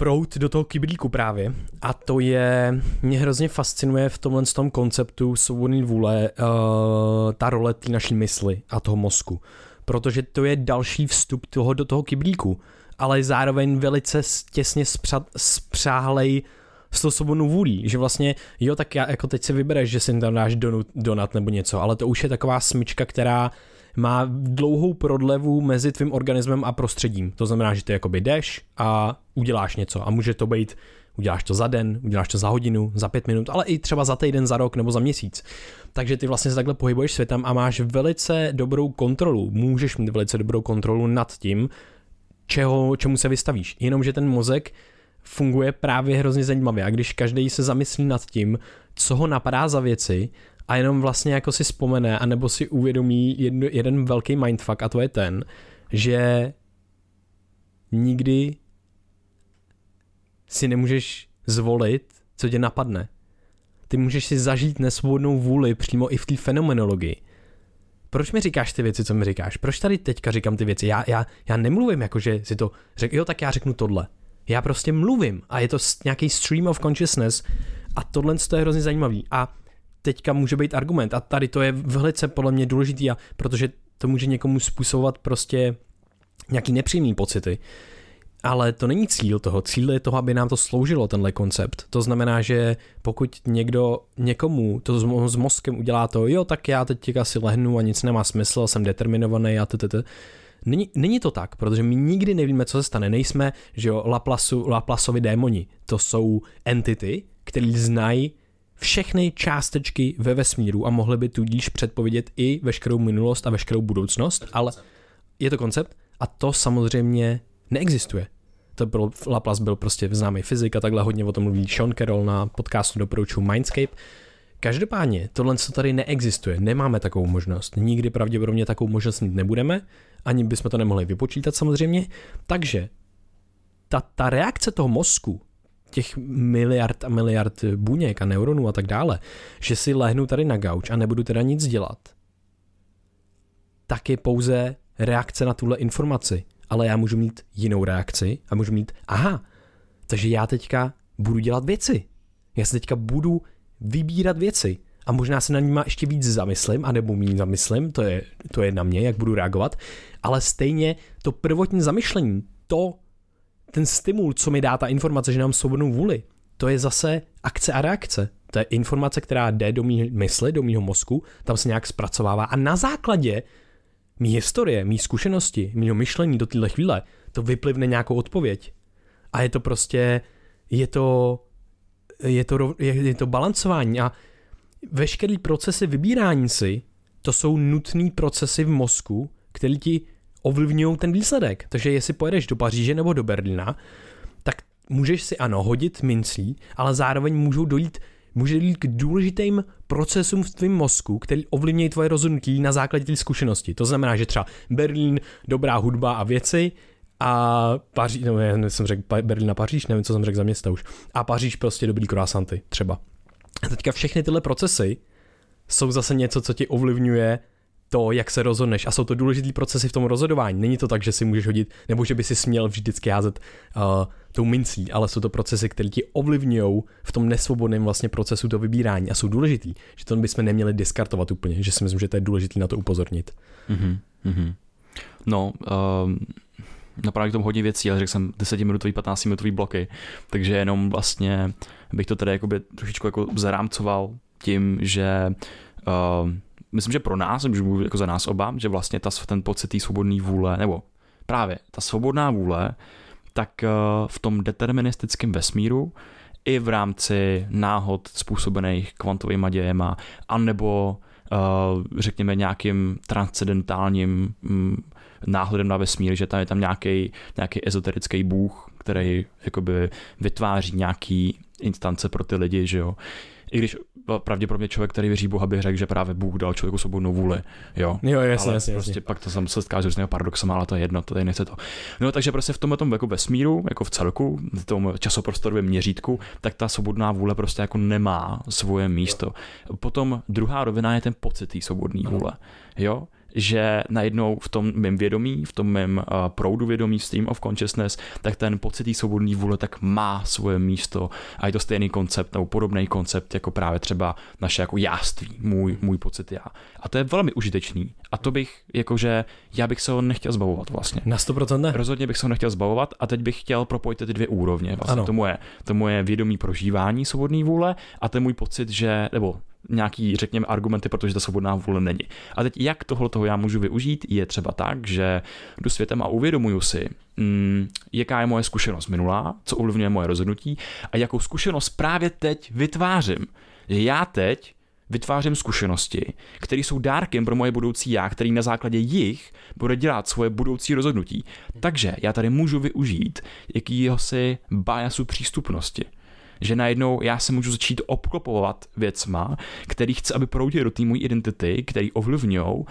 prout do toho kyblíku právě. A to je, mě hrozně fascinuje v tomhle tom konceptu svobodné vůle uh, ta role té naší mysli a toho mozku. Protože to je další vstup toho do toho kyblíku, ale zároveň velice těsně spřáhlej s tou svobodnou vůlí, že vlastně, jo, tak já, jako teď si vybereš, že si tam dáš donut, donat nebo něco, ale to už je taková smyčka, která má dlouhou prodlevu mezi tvým organismem a prostředím. To znamená, že ty jakoby jdeš a uděláš něco a může to být Uděláš to za den, uděláš to za hodinu, za pět minut, ale i třeba za týden, za rok nebo za měsíc. Takže ty vlastně se takhle pohybuješ světem a máš velice dobrou kontrolu. Můžeš mít velice dobrou kontrolu nad tím, čeho, čemu se vystavíš. Jenomže ten mozek funguje právě hrozně zajímavě. A když každý se zamyslí nad tím, co ho napadá za věci a jenom vlastně jako si vzpomene, anebo si uvědomí jedno, jeden velký mindfuck a to je ten, že nikdy si nemůžeš zvolit, co tě napadne. Ty můžeš si zažít nesvobodnou vůli přímo i v té fenomenologii. Proč mi říkáš ty věci, co mi říkáš? Proč tady teďka říkám ty věci? Já, já, já nemluvím jako, že si to řekl, jo, tak já řeknu tohle. Já prostě mluvím a je to nějaký stream of consciousness a tohle to je hrozně zajímavý. A teďka může být argument a tady to je velice podle mě důležitý, a protože to může někomu způsobovat prostě nějaký nepříjemný pocity. Ale to není cíl toho. Cíl je toho, aby nám to sloužilo, tenhle koncept. To znamená, že pokud někdo někomu to s mozkem udělá to, jo, tak já teď asi lehnu a nic nemá smysl, jsem determinovaný a t. Není, není to tak, protože my nikdy nevíme, co se stane. Nejsme, že jo, Laplasu, Laplasovi démoni. To jsou entity, které znají všechny částečky ve vesmíru a mohly by tudíž předpovědět i veškerou minulost a veškerou budoucnost, ale je to koncept a to samozřejmě neexistuje. To byl, Laplace byl prostě známý fyzik a takhle hodně o tom mluví Sean Carroll na podcastu doporučuji Mindscape. Každopádně tohle co tady neexistuje, nemáme takovou možnost, nikdy pravděpodobně takovou možnost mít nebudeme, ani bychom to nemohli vypočítat samozřejmě, takže ta, ta reakce toho mozku, těch miliard a miliard buněk a neuronů a tak dále, že si lehnu tady na gauč a nebudu teda nic dělat, tak je pouze reakce na tuhle informaci. Ale já můžu mít jinou reakci a můžu mít, aha, takže já teďka budu dělat věci. Já se teďka budu vybírat věci. A možná se na nima ještě víc zamyslím, anebo méně zamyslím, to je, to je na mě, jak budu reagovat, ale stejně to prvotní zamyšlení, to, ten stimul, co mi dá ta informace, že nám svobodnou vůli, to je zase akce a reakce. To je informace, která jde do mý mysli, do mýho mozku, tam se nějak zpracovává a na základě mý historie, mý zkušenosti, mýho myšlení do téhle chvíle, to vyplivne nějakou odpověď. A je to prostě, je to, je to, je, je to balancování a veškerý procesy vybírání si, to jsou nutné procesy v mozku, které ti ovlivňují ten výsledek. Takže jestli pojedeš do Paříže nebo do Berlína, tak můžeš si ano hodit mincí, ale zároveň můžou dojít může dojít k důležitým procesům v tvém mozku, který ovlivňují tvoje rozhodnutí na základě té zkušenosti. To znamená, že třeba Berlín, dobrá hudba a věci, a Paříž, no já jsem řekl Berlín a Paříž, nevím, co jsem řekl za města už. A Paříž prostě dobrý croissanty, třeba. A teďka všechny tyhle procesy jsou zase něco, co ti ovlivňuje to, jak se rozhodneš. A jsou to důležitý procesy v tom rozhodování. Není to tak, že si můžeš hodit, nebo že by si směl vždycky házet uh, tou mincí, ale jsou to procesy, které ti ovlivňují v tom nesvobodném vlastně procesu to vybírání a jsou důležitý. Že to bychom neměli diskartovat úplně, že si myslím, že to je důležité na to upozornit. Mm-hmm. mm-hmm. No, um, napadá k tomu hodně věcí, ale řekl jsem 10 minutový, 15 minutový bloky, takže jenom vlastně bych to tady jakoby trošičku jako zarámcoval tím, že uh, myslím, že pro nás, když mluvím jako za nás oba, že vlastně ta, ten pocit té svobodné vůle, nebo právě ta svobodná vůle, tak uh, v tom deterministickém vesmíru i v rámci náhod způsobených kvantovými dějema, anebo uh, řekněme nějakým transcendentálním um, náhledem na vesmír, že tam je tam nějaký, nějaký ezoterický bůh, který jakoby vytváří nějaký instance pro ty lidi, že jo. I když pravděpodobně člověk, který věří Boha, by řekl, že právě Bůh dal člověku svobodnou vůli. Jo, jo jasně, ale jasně, prostě jasně. pak to sam se skáže různého paradoxem, ale to je jedno, to tady nechce to. No takže prostě v tomhle tom jako vesmíru, jako v celku, v tom časoprostorovém měřítku, tak ta svobodná vůle prostě jako nemá svoje místo. Potom druhá rovina je ten pocit té svobodné vůle. Jo, že najednou v tom mém vědomí, v tom mém uh, proudu vědomí, stream of consciousness, tak ten pocit té svobodné vůle tak má svoje místo a je to stejný koncept nebo podobný koncept jako právě třeba naše jako jáství, můj, můj pocit já. A to je velmi užitečný, A to bych, jakože, já bych se ho nechtěl zbavovat vlastně. Na 100% ne. Rozhodně bych se ho nechtěl zbavovat a teď bych chtěl propojit ty dvě úrovně. Vlastně Ano. to moje, to moje vědomí prožívání svobodné vůle a ten můj pocit, že, nebo nějaký, řekněme, argumenty, protože ta svobodná vůle není. A teď jak tohle toho já můžu využít, je třeba tak, že jdu světem a uvědomuju si, mm, jaká je moje zkušenost minulá, co ovlivňuje moje rozhodnutí a jakou zkušenost právě teď vytvářím. Že já teď vytvářím zkušenosti, které jsou dárkem pro moje budoucí já, který na základě jich bude dělat svoje budoucí rozhodnutí. Takže já tady můžu využít jakýhosi biasu přístupnosti. Že najednou já se můžu začít obklopovat věcma, který chci, aby proudily do té mojí identity, který ovlivňují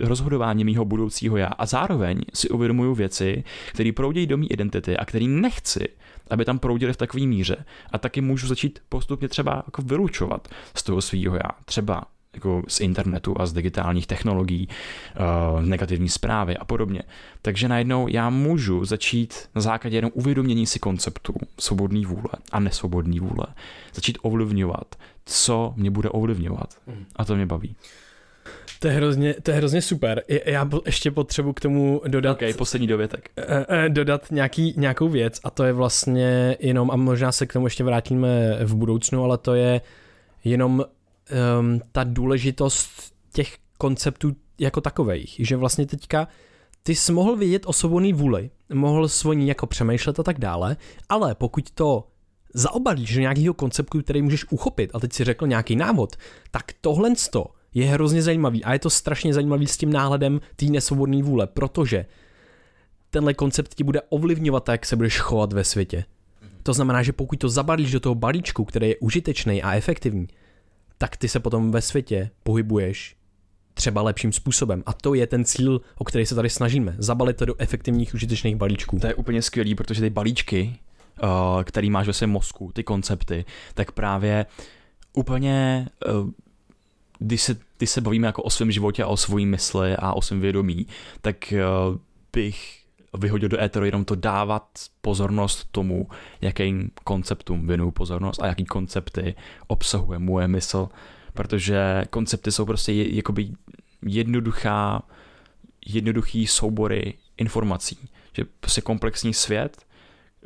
rozhodování mého budoucího já. A zároveň si uvědomuju věci, které proudí do mé identity a který nechci, aby tam proudily v takové míře. A taky můžu začít postupně třeba jako vylučovat z toho svého já. Třeba jako z internetu a z digitálních technologií, uh, negativní zprávy a podobně. Takže najednou já můžu začít na základě jenom uvědomění si konceptů svobodný vůle a nesvobodný vůle, začít ovlivňovat, co mě bude ovlivňovat. A to mě baví. To je hrozně, to je hrozně super. Já ještě potřebuji k tomu dodat, OK, poslední dovětek. eh, eh, dodat nějaký, nějakou věc a to je vlastně jenom, a možná se k tomu ještě vrátíme v budoucnu, ale to je jenom um, ta důležitost těch konceptů jako takových, že vlastně teďka ty jsi mohl vědět o svobodný vůli, mohl svoní jako přemýšlet a tak dále, ale pokud to zaobalíš do nějakého konceptu, který můžeš uchopit, a teď si řekl nějaký návod, tak tohle je hrozně zajímavý a je to strašně zajímavý s tím náhledem té nesvobodné vůle, protože tenhle koncept ti bude ovlivňovat jak se budeš chovat ve světě. To znamená, že pokud to zabalíš do toho balíčku, který je užitečný a efektivní, tak ty se potom ve světě pohybuješ třeba lepším způsobem. A to je ten cíl, o který se tady snažíme. Zabalit to do efektivních, užitečných balíčků. To je úplně skvělý, protože ty balíčky, uh, který máš ve svém mozku, ty koncepty, tak právě úplně, uh, když se, když se bavíme jako o svém životě a o svojí mysli a o svém vědomí, tak uh, bych vyhodil do éteru jenom to dávat pozornost tomu, jakým konceptům věnuju pozornost a jaký koncepty obsahuje moje mysl, protože koncepty jsou prostě jakoby jednoduchá, jednoduchý soubory informací, že prostě komplexní svět,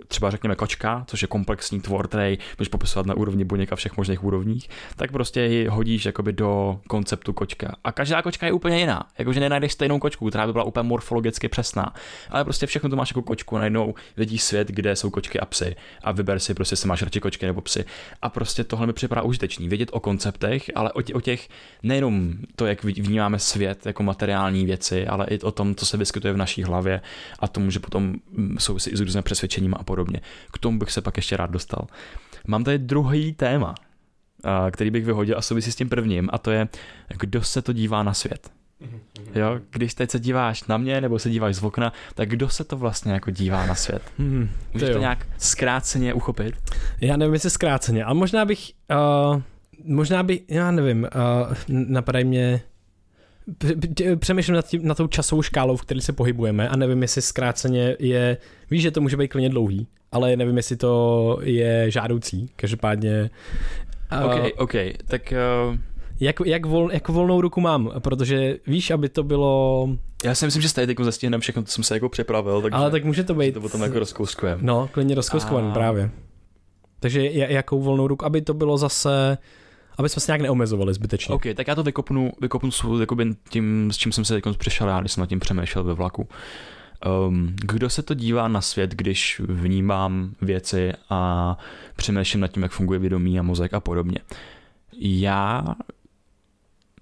třeba řekněme kočka, což je komplexní tvor, který můžeš popisovat na úrovni buněk a všech možných úrovních, tak prostě ji hodíš jakoby do konceptu kočka. A každá kočka je úplně jiná. Jakože nenajdeš stejnou kočku, která by byla úplně morfologicky přesná. Ale prostě všechno to máš jako kočku, najednou vidíš svět, kde jsou kočky a psy. A vyber si prostě, jestli máš radši kočky nebo psy. A prostě tohle mi připadá užitečný. Vědět o konceptech, ale o, tě, o těch nejenom to, jak vnímáme svět jako materiální věci, ale i o tom, co se vyskytuje v naší hlavě a to může potom mm, souvisí i s různými přesvědčeními a podobně. K tomu bych se pak ještě rád dostal. Mám tady druhý téma, který bych vyhodil a souvisí s tím prvním, a to je, kdo se to dívá na svět. Jo, když teď se díváš na mě nebo se díváš z okna, tak kdo se to vlastně jako dívá na svět? Hmm, Můžeš jo. to nějak zkráceně uchopit? Já nevím, jestli zkráceně, ale možná bych, uh, možná by, já nevím, uh, napadají mě, přemýšlím nad, tím, nad tou časovou škálou, v které se pohybujeme a nevím, jestli zkráceně je, víš, že to může být klidně dlouhý, ale nevím, jestli to je žádoucí, každopádně. Uh, OK, OK, tak uh, jak, jak, vol, jak volnou ruku mám, protože víš, aby to bylo, já si myslím, že stejně teď zastihnem všechno, co jsem se jako připravil, takže ale tak může to být, to potom jako rozkouskujeme. no, klidně rozkouskovaný A- právě. Takže ja- jakou volnou ruku, aby to bylo zase, aby jsme se nějak neomezovali zbytečně. OK, tak já to vykopnu, vykopnu jakoby tím, s čím jsem se teď přišel já, když jsem nad tím přemýšlel ve vlaku. Um, kdo se to dívá na svět, když vnímám věci a přemýšlím nad tím, jak funguje vědomí a mozek a podobně. Já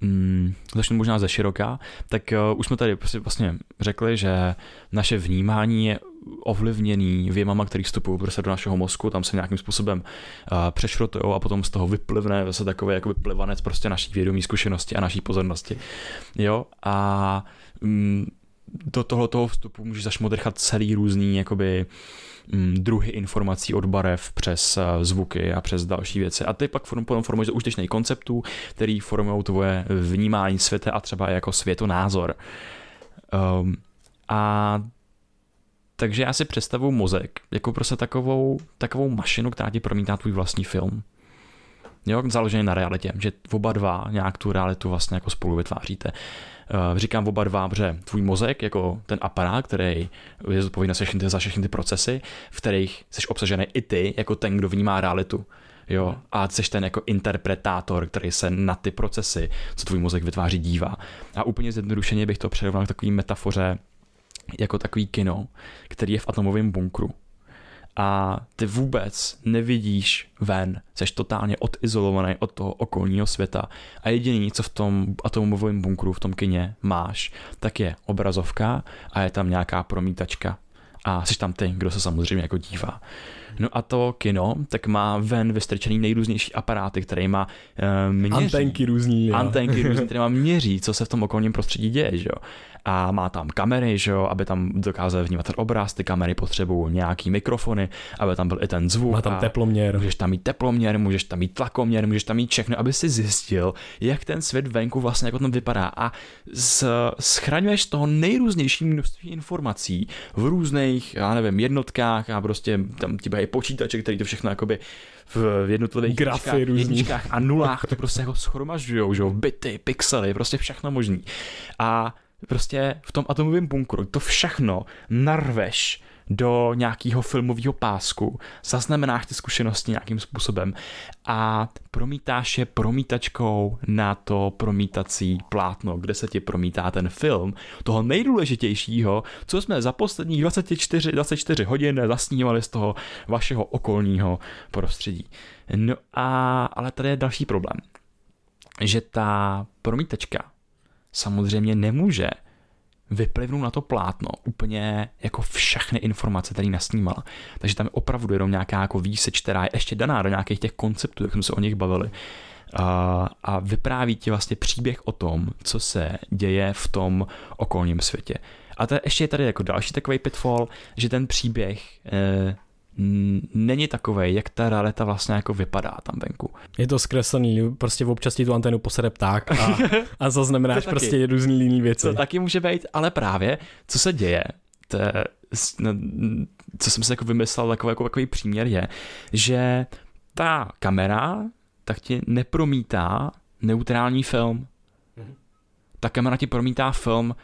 mm, začnu možná ze široká, tak uh, už jsme tady prostě vlastně řekli, že naše vnímání je ovlivněný věmama, který vstupují prostě do našeho mozku, tam se nějakým způsobem uh, přešrotují a potom z toho vyplivne zase takový jakoby plivanec prostě naší vědomí zkušenosti a naší pozornosti. Jo, a mm, do tohoto vstupu můžeš zašmodrchat celý různý jakoby mm, druhy informací od barev přes uh, zvuky a přes další věci. A ty pak form, potom formuješ do užitečných konceptů, který formují tvoje vnímání světa a třeba jako světonázor. Um, a takže já si představuji mozek jako prostě takovou, takovou mašinu, která ti promítá tvůj vlastní film. jo, založený na realitě, že oba dva nějak tu realitu vlastně jako spolu vytváříte. Uh, říkám oba dva, protože tvůj mozek, jako ten aparát, který je zodpovědný za všechny, za všechny ty procesy, v kterých jsi obsažený i ty, jako ten, kdo vnímá realitu. Jo, a jsi ten jako interpretátor, který se na ty procesy, co tvůj mozek vytváří, dívá. A úplně zjednodušeně bych to přirovnal k takové metafoře, jako takový kino, který je v atomovém bunkru a ty vůbec nevidíš ven, jsi totálně odizolovaný od toho okolního světa a jediný, co v tom atomovém bunkru, v tom kině máš, tak je obrazovka a je tam nějaká promítačka a jsi tam ty, kdo se samozřejmě jako dívá. No a to kino, tak má ven vystrčený nejrůznější aparáty, který má uh, měří. Antenky různý. Jo. Antenky různý, které má měří, co se v tom okolním prostředí děje, že jo a má tam kamery, že jo, aby tam dokázal vnímat ten obraz, ty kamery potřebují nějaký mikrofony, aby tam byl i ten zvuk. Má tam teploměr. Můžeš tam mít teploměr, můžeš tam mít tlakoměr, můžeš tam mít všechno, aby si zjistil, jak ten svět venku vlastně jako tam vypadá a z, schraňuješ toho nejrůznější množství informací v různých, já nevím, jednotkách a prostě tam ti je počítače, který to všechno jakoby v jednotlivých Grafy jedničkách, jedničkách a nulách to prostě jako schromažďujou, že jo, byty, pixely, prostě všechno možný. A prostě v tom atomovém bunkru to všechno narveš do nějakého filmového pásku, zaznamenáš ty zkušenosti nějakým způsobem a promítáš je promítačkou na to promítací plátno, kde se ti promítá ten film, toho nejdůležitějšího, co jsme za posledních 24, 24 hodin zasnívali z toho vašeho okolního prostředí. No a, ale tady je další problém, že ta promítačka samozřejmě nemůže vyplivnout na to plátno úplně jako všechny informace, které nasnímala. Takže tam je opravdu jenom nějaká jako výseč, která je ještě daná do nějakých těch konceptů, jak jsme se o nich bavili. A, a vypráví ti vlastně příběh o tom, co se děje v tom okolním světě. A to je ještě tady jako další takový pitfall, že ten příběh eh, není takový, jak ta realita vlastně jako vypadá tam venku. Je to zkreslený, prostě občas ti tu antenu posede pták a, a zaznamenáš prostě různý jiný věci. To taky může být, ale právě, co se děje, to je, no, co jsem si jako vymyslel, takový, jako, takový příměr je, že ta kamera tak ti nepromítá neutrální film. Mhm. Ta kamera ti promítá film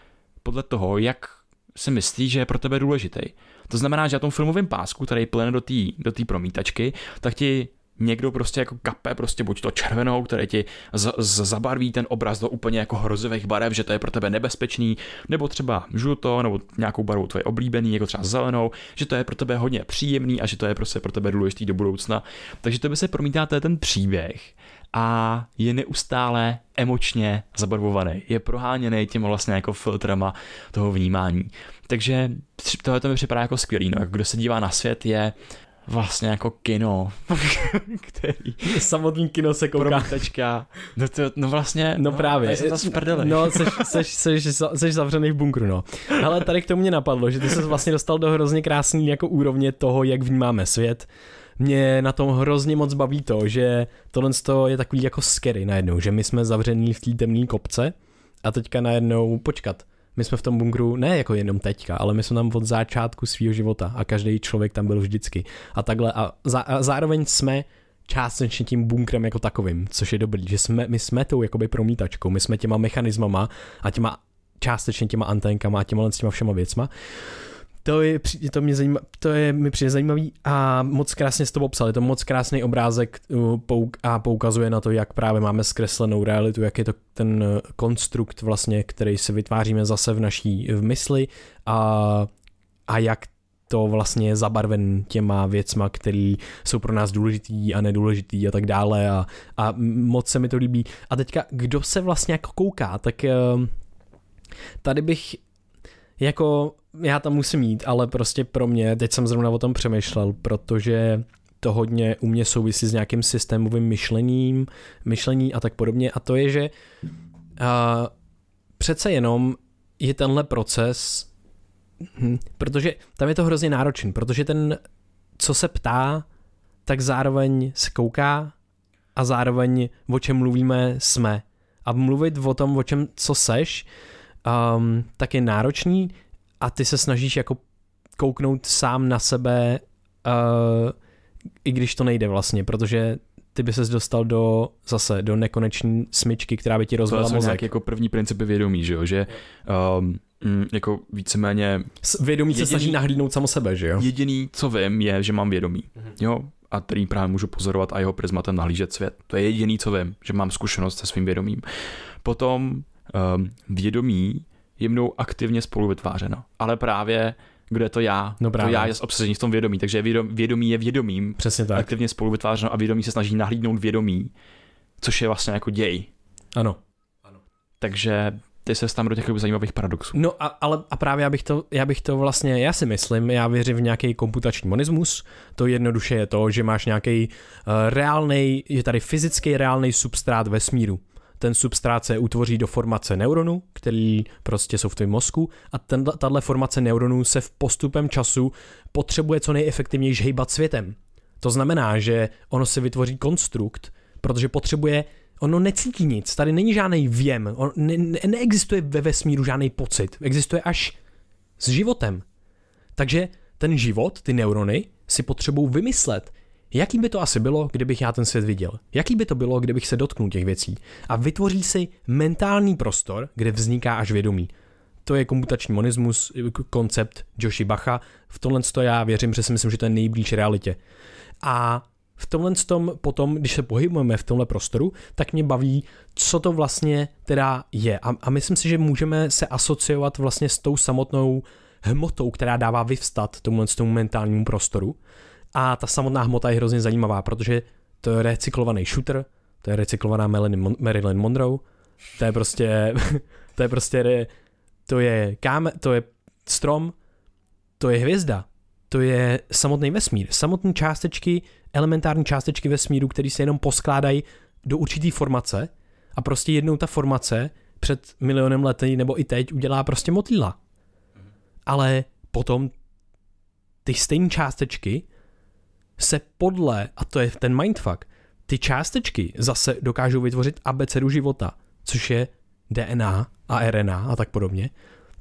podle toho, jak si myslí, že je pro tebe důležitý. To znamená, že na tom filmovém pásku, který plyne do té do tý promítačky, tak ti někdo prostě jako kape prostě buď to červenou, které ti z, z, zabarví ten obraz do úplně jako hrozivých barev, že to je pro tebe nebezpečný, nebo třeba žluto, nebo nějakou barvu tvoje oblíbený, jako třeba zelenou, že to je pro tebe hodně příjemný a že to je prostě pro tebe důležitý do budoucna. Takže to by se promítá ten příběh a je neustále emočně zabarvovaný. Je proháněný těma vlastně jako filtrama toho vnímání. Takže tohle to mi připadá jako skvělý. No. Kdo se dívá na svět je vlastně jako kino, který... Samotný kino se kouká. Promítačka. No, to, no vlastně, no, no právě. Jsem zase no, seš, seš, seš, seš, zavřený v bunkru, no. Ale tady k tomu mě napadlo, že ty se vlastně dostal do hrozně krásný jako úrovně toho, jak vnímáme svět. Mě na tom hrozně moc baví to, že tohle je takový jako scary najednou, že my jsme zavřený v té temné kopce a teďka najednou, počkat, my jsme v tom bunkru ne jako jenom teďka, ale my jsme tam od začátku svého života a každý člověk tam byl vždycky. A takhle a, za, a zároveň jsme částečně tím bunkrem jako takovým, což je dobrý, že jsme, my jsme tou jakoby promítačkou, my jsme těma mechanismama a těma částečně těma anténkama a těma, těma všema věcma. To je, to mě zajímá, to je mi přijde zajímavý a moc krásně s to popsal. Je to moc krásný obrázek uh, pouk, a poukazuje na to, jak právě máme zkreslenou realitu, jak je to ten uh, konstrukt vlastně, který si vytváříme zase v naší v mysli a, a jak to vlastně je zabarven těma věcma, které jsou pro nás důležitý a nedůležitý a tak dále a, a moc se mi to líbí. A teďka, kdo se vlastně jako kouká, tak uh, tady bych jako já tam musím jít, ale prostě pro mě, teď jsem zrovna o tom přemýšlel, protože to hodně u mě souvisí s nějakým systémovým myšlením, myšlení a tak podobně a to je, že uh, přece jenom je tenhle proces, hm, protože tam je to hrozně náročný, protože ten, co se ptá, tak zároveň se kouká a zároveň o čem mluvíme jsme. A mluvit o tom, o čem co seš, um, tak je náročný, a ty se snažíš jako kouknout sám na sebe, uh, i když to nejde vlastně, protože ty by ses dostal do zase do nekonečné smyčky, která by ti rozbila jsou mozek. nějaké jako první principy vědomí, že jo, že um, jako víceméně S- Vědomí se Jediný- snaží nahlídnout samo sebe, že jo? jediný, co vím, je, že mám vědomí, jo, a který právě můžu pozorovat a jeho prismatem nahlížet svět. To je jediný, co vím, že mám zkušenost se svým vědomím. Potom um, vědomí je mnou aktivně spolu vytvářeno, ale právě kde je to já, No to právě. já je obsazení v tom vědomí, takže vědom, vědomí je vědomím, Přesně tak. aktivně spolu vytvářeno a vědomí se snaží nahlídnout vědomí, což je vlastně jako děj. Ano. Takže ty se tam do těch jako zajímavých paradoxů. No a, ale a právě já bych, to, já bych to vlastně, já si myslím, já věřím v nějaký komputační monismus, to jednoduše je to, že máš nějaký uh, reálný, je tady fyzický reálný substrát vesmíru. Ten substrát se utvoří do formace neuronů, který prostě jsou v tvém mozku a tahle formace neuronů se v postupem času potřebuje co nejefektivněji hejbat světem. To znamená, že ono si vytvoří konstrukt, protože potřebuje Ono necítí nic, tady není žádný věm, on, ne, ne, neexistuje ve vesmíru žádný pocit, existuje až s životem. Takže ten život, ty neurony, si potřebují vymyslet, jaký by to asi bylo, kdybych já ten svět viděl. Jaký by to bylo, kdybych se dotknul těch věcí. A vytvoří si mentální prostor, kde vzniká až vědomí. To je komputační monismus, koncept Joshi Bacha. V tomhle to já věřím, že si myslím, že to je nejblíž realitě. A v tomhle tom potom, když se pohybujeme v tomhle prostoru, tak mě baví, co to vlastně teda je. A, a myslím si, že můžeme se asociovat vlastně s tou samotnou hmotou, která dává vyvstat tomuhle tomu mentálnímu prostoru. A ta samotná hmota je hrozně zajímavá, protože to je recyklovaný shooter, to je recyklovaná Marilyn, Mon- Marilyn Monroe, to je prostě, to je prostě, to je káme, to je strom, to je hvězda, to je samotný vesmír, samotné částečky, elementární částečky vesmíru, které se jenom poskládají do určitý formace a prostě jednou ta formace před milionem let nebo i teď udělá prostě motýla. Ale potom ty stejné částečky se podle, a to je ten mindfuck, ty částečky zase dokážou vytvořit abecedu života, což je DNA a RNA a tak podobně,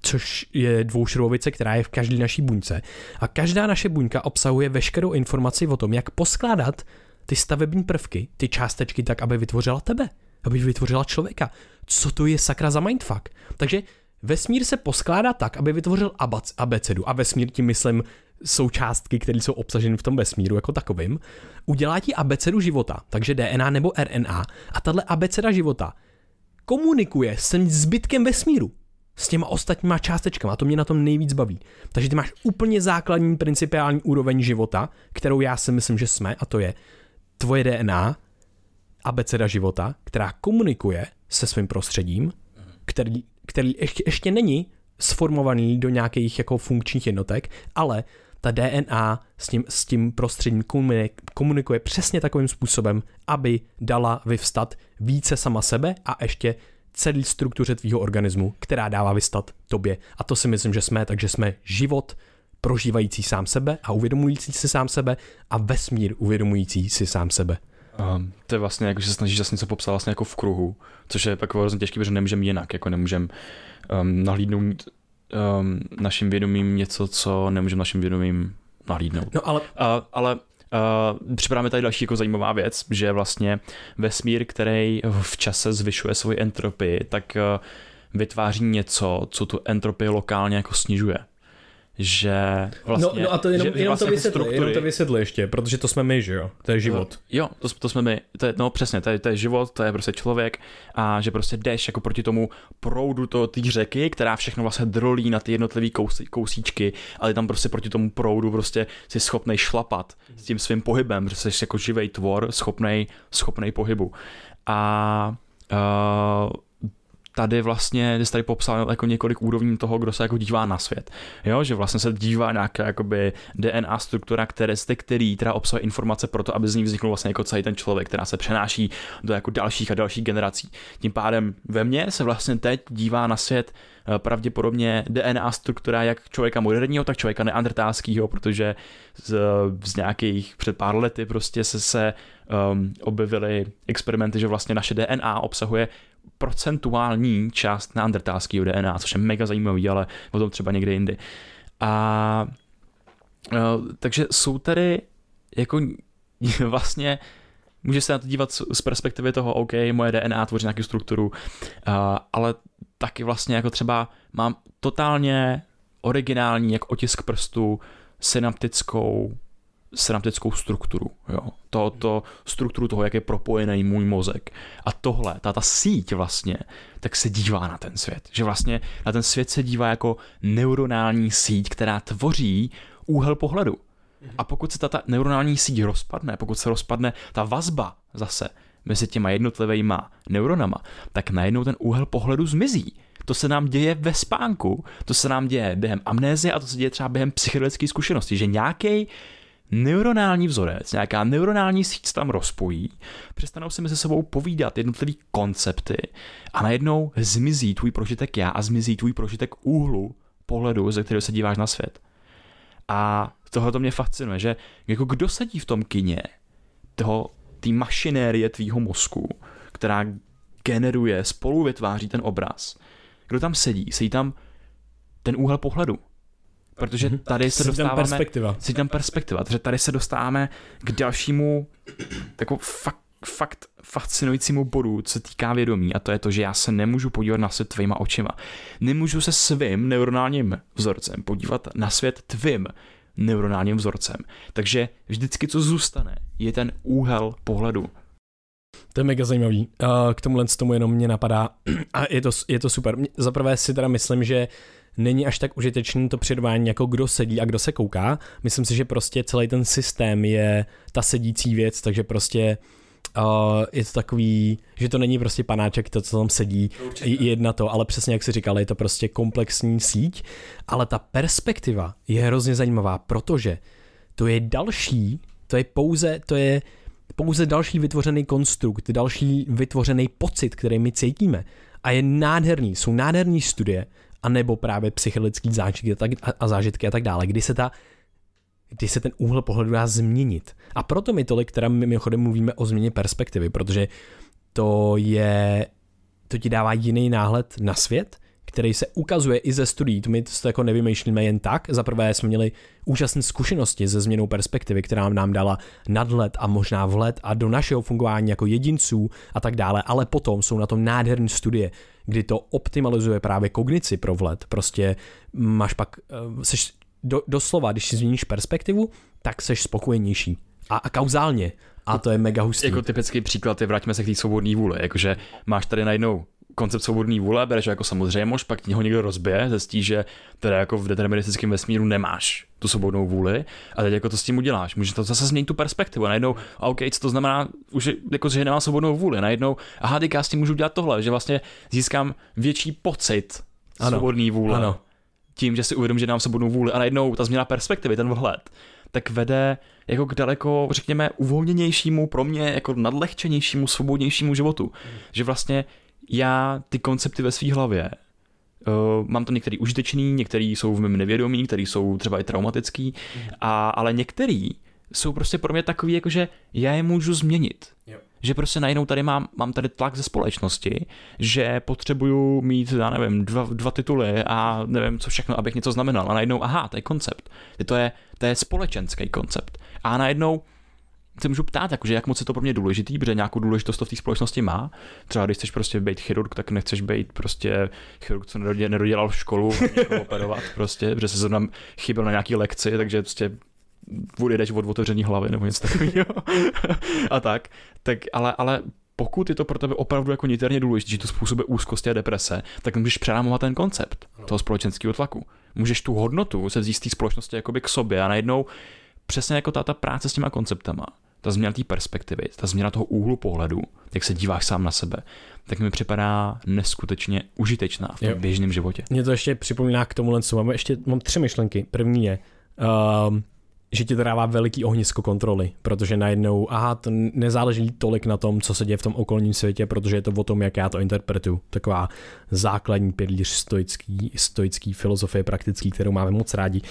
což je dvoušrovovice, která je v každé naší buňce. A každá naše buňka obsahuje veškerou informaci o tom, jak poskládat ty stavební prvky, ty částečky tak, aby vytvořila tebe, aby vytvořila člověka. Co to je sakra za mindfuck? Takže vesmír se poskládá tak, aby vytvořil abecedu. A vesmír tím myslím součástky, které jsou obsaženy v tom vesmíru jako takovým, udělá ti abecedu života, takže DNA nebo RNA. A tahle abeceda života komunikuje s zbytkem vesmíru, s těma ostatníma částečkama, a to mě na tom nejvíc baví. Takže ty máš úplně základní principiální úroveň života, kterou já si myslím, že jsme, a to je tvoje DNA, abeceda života, která komunikuje se svým prostředím, který, který ještě, ještě není sformovaný do nějakých jako funkčních jednotek, ale ta DNA s tím, s tím prostředím komunik- komunikuje přesně takovým způsobem, aby dala vyvstat více sama sebe a ještě celý struktuře tvýho organismu, která dává vystat tobě. A to si myslím, že jsme, takže jsme život prožívající sám sebe a uvědomující si sám sebe a vesmír uvědomující si sám sebe. Um, to je vlastně jako, že se snažíš zase něco popsat vlastně jako v kruhu, což je pak hrozně těžké, protože nemůžeme jinak, jako nemůžeme um, nahlídnout um, naším vědomím něco, co nemůžeme naším vědomím nahlídnout. No ale Uh, ale uh, připadá mi tady další jako zajímavá věc, že vlastně vesmír, který v čase zvyšuje svoji entropii, tak uh, vytváří něco, co tu entropii lokálně jako snižuje. Že vlastně, no, no a to jenom, že, jenom vlastně to vysvětli, struktury- jenom to vysvětli ještě, protože to jsme my, že jo? To je život. Jo, to, to jsme my, to je, no přesně, to je, to je život, to je prostě člověk a že prostě jdeš jako proti tomu proudu to, té řeky, která všechno vlastně drolí na ty jednotlivé kousí, kousíčky, ale tam prostě proti tomu proudu prostě jsi schopnej šlapat s tím svým pohybem, že jsi jako živej tvor, schopnej, schopnej pohybu. A uh, tady vlastně, jsi tady popsal jako několik úrovní toho, kdo se jako dívá na svět. Jo, že vlastně se dívá nějaká jakoby DNA struktura, které z který teda obsahuje informace pro to, aby z ní vznikl vlastně jako celý ten člověk, která se přenáší do jako dalších a dalších generací. Tím pádem ve mně se vlastně teď dívá na svět eh, pravděpodobně DNA struktura jak člověka moderního, tak člověka neandertálského, protože z, z nějakých před pár lety prostě se, se um, objevily experimenty, že vlastně naše DNA obsahuje procentuální část neandertálského DNA, což je mega zajímavý, ale o tom třeba někde jindy. A uh, takže jsou tady jako vlastně můžeš se na to dívat z perspektivy toho, OK, moje DNA tvoří nějakou strukturu, uh, ale taky vlastně jako třeba mám totálně originální, jak otisk prstu, synaptickou synaptickou strukturu, jo. To, to strukturu toho, jak je propojený můj mozek. A tohle, ta, ta síť vlastně, tak se dívá na ten svět. Že vlastně na ten svět se dívá jako neuronální síť, která tvoří úhel pohledu. A pokud se ta, ta neuronální síť rozpadne, pokud se rozpadne ta vazba zase mezi těma jednotlivýma neuronama, tak najednou ten úhel pohledu zmizí. To se nám děje ve spánku, to se nám děje během amnézie a to se děje třeba během psychedelické zkušenosti, že nějaký neuronální vzorec, nějaká neuronální síť tam rozpojí, přestanou si mezi sebou povídat jednotlivý koncepty a najednou zmizí tvůj prožitek já a zmizí tvůj prožitek úhlu pohledu, ze kterého se díváš na svět. A tohle to mě fascinuje, že jako kdo sedí v tom kině toho, té mašinérie tvýho mozku, která generuje, spolu vytváří ten obraz. Kdo tam sedí? Sedí tam ten úhel pohledu. Protože mhm. tady se dostáváme... Tam perspektiva. Sedí tam perspektiva. Takže tady se dostáváme k dalšímu jako fakt, fakt fascinujícímu bodu, co týká vědomí, a to je to, že já se nemůžu podívat na svět tvýma očima. Nemůžu se svým neuronálním vzorcem podívat na svět tvým neuronálním vzorcem. Takže vždycky, co zůstane, je ten úhel pohledu. To je mega zajímavý. K tomuhle tomu jenom mě napadá a je to, je to super. Za prvé si teda myslím, že není až tak užitečný to předvání, jako kdo sedí a kdo se kouká. Myslím si, že prostě celý ten systém je ta sedící věc, takže prostě Uh, je to takový, že to není prostě panáček, to, co tam sedí, Určitě. jedna to, ale přesně jak si říkal, je to prostě komplexní síť, ale ta perspektiva je hrozně zajímavá, protože to je další, to je pouze, to je pouze další vytvořený konstrukt, další vytvořený pocit, který my cítíme. A je nádherný, jsou nádherný studie, anebo právě psychologické zážitky a, tak, a, a zážitky a tak dále, kdy se ta kdy se ten úhel pohledu dá změnit. A proto my tolik, teda mimochodem mluvíme o změně perspektivy, protože to je, to ti dává jiný náhled na svět, který se ukazuje i ze studií. To my to jako nevymýšlíme jen tak. Za prvé jsme měli úžasné zkušenosti se změnou perspektivy, která nám dala nadhled a možná vhled a do našeho fungování jako jedinců a tak dále, ale potom jsou na tom nádherné studie, kdy to optimalizuje právě kognici pro vhled. Prostě máš pak, eh, seš do, doslova, když si změníš perspektivu, tak seš spokojenější. A, a kauzálně. A to je mega hustý. Jako typický příklad je, vraťme se k té svobodné vůli. Jakože máš tady najednou koncept svobodné vůle, bereš jako samozřejmost, pak ho někdo rozbije, zjistí, že teda jako v deterministickém vesmíru nemáš tu svobodnou vůli a teď jako to s tím uděláš. Může to zase změnit tu perspektivu. Najednou, a OK, co to znamená, už jako, že nemám svobodnou vůli. Najednou, aha, teď já s tím můžu dělat tohle, že vlastně získám větší pocit ano. svobodný vůle. Ano. Tím, že si uvědomím, že nemám svobodnou vůli a najednou ta změna perspektivy, ten vhled, tak vede jako k daleko, řekněme, uvolněnějšímu, pro mě jako nadlehčenějšímu, svobodnějšímu životu. Mm. Že vlastně já ty koncepty ve své hlavě Uh, mám to některý užitečný, některý jsou v mém nevědomí, který jsou třeba i traumatický, a, ale některý jsou prostě pro mě takový, jako že já je můžu změnit. Jo. Že prostě najednou tady mám, mám tady tlak ze společnosti, že potřebuju mít, já nevím, dva, dva tituly a nevím co všechno, abych něco znamenal. A najednou, aha, to je koncept. To je, to je společenský koncept. A najednou se můžu ptát, jakože jak moc je to pro mě důležitý, protože nějakou důležitost to v té společnosti má. Třeba když chceš prostě být chirurg, tak nechceš být prostě chirurg, co nedodělal v školu, operovat prostě, protože se zrovna chyběl na nějaký lekci, takže prostě jdeš od otevření hlavy nebo něco takového. a tak. tak ale, ale pokud je to pro tebe opravdu jako niterně důležité, že to způsobuje úzkosti a deprese, tak můžeš přenámovat ten koncept toho společenského tlaku. Můžeš tu hodnotu se vzít z té společnosti jakoby k sobě a najednou přesně jako ta, ta práce s těma konceptama, ta změna té perspektivy, ta změna toho úhlu pohledu, jak se díváš sám na sebe, tak mi připadá neskutečně užitečná v tom běžném životě. Mě to ještě připomíná k tomu, co mám ještě mám tři myšlenky. První je, um, že ti to dává veliký ohnisko kontroly, protože najednou, aha, to nezáleží tolik na tom, co se děje v tom okolním světě, protože je to o tom, jak já to interpretuju. Taková základní pilíř stoický, stoický filozofie praktický, kterou máme moc rádi.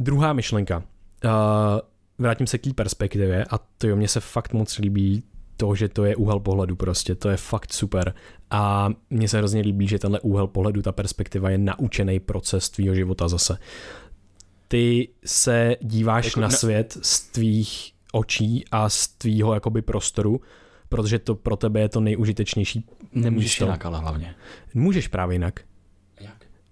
Druhá myšlenka. Uh, vrátím se k té perspektivě a to jo, mně se fakt moc líbí to, že to je úhel pohledu prostě, to je fakt super. A mně se hrozně líbí, že tenhle úhel pohledu, ta perspektiva je naučený proces tvýho života zase ty se díváš jako na, na svět z tvých očí a z tvýho jakoby prostoru, protože to pro tebe je to nejužitečnější Nemůžeš místo. jinak, ale hlavně. Můžeš právě jinak.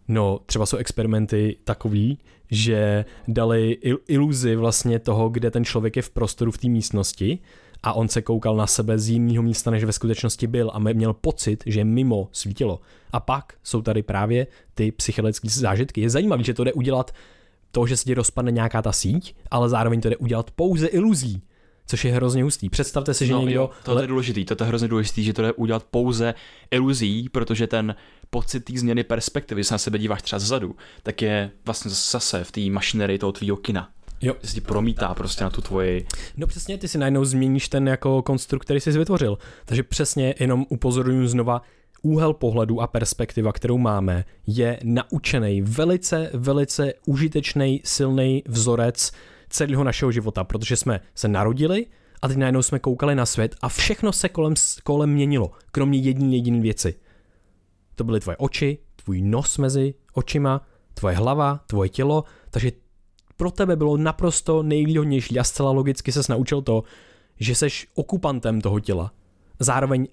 No, třeba jsou experimenty takový, že dali il- iluzi vlastně toho, kde ten člověk je v prostoru v té místnosti a on se koukal na sebe z jiného místa, než ve skutečnosti byl a měl pocit, že mimo svítilo. A pak jsou tady právě ty psychedelické zážitky. Je zajímavé, že to jde udělat to, že se ti rozpadne nějaká ta síť, ale zároveň to jde udělat pouze iluzí, což je hrozně hustý. Představte si, že no, někdo... jo, to je důležitý, to je hrozně důležitý, že to jde udělat pouze iluzí, protože ten pocit té změny perspektivy, když se na sebe díváš třeba zezadu, tak je vlastně zase v té mašinerii toho tvýho kina. Jo. Se ti promítá prostě na tu tvoji... No přesně, ty si najednou změníš ten jako konstrukt, který jsi vytvořil. Takže přesně jenom upozorňuji znova, úhel pohledu a perspektiva, kterou máme, je naučený, velice, velice užitečný, silný vzorec celého našeho života, protože jsme se narodili a teď najednou jsme koukali na svět a všechno se kolem, kolem měnilo, kromě jedné jediné věci. To byly tvoje oči, tvůj nos mezi očima, tvoje hlava, tvoje tělo, takže pro tebe bylo naprosto nejvýhodnější a zcela logicky ses naučil to, že seš okupantem toho těla. Zároveň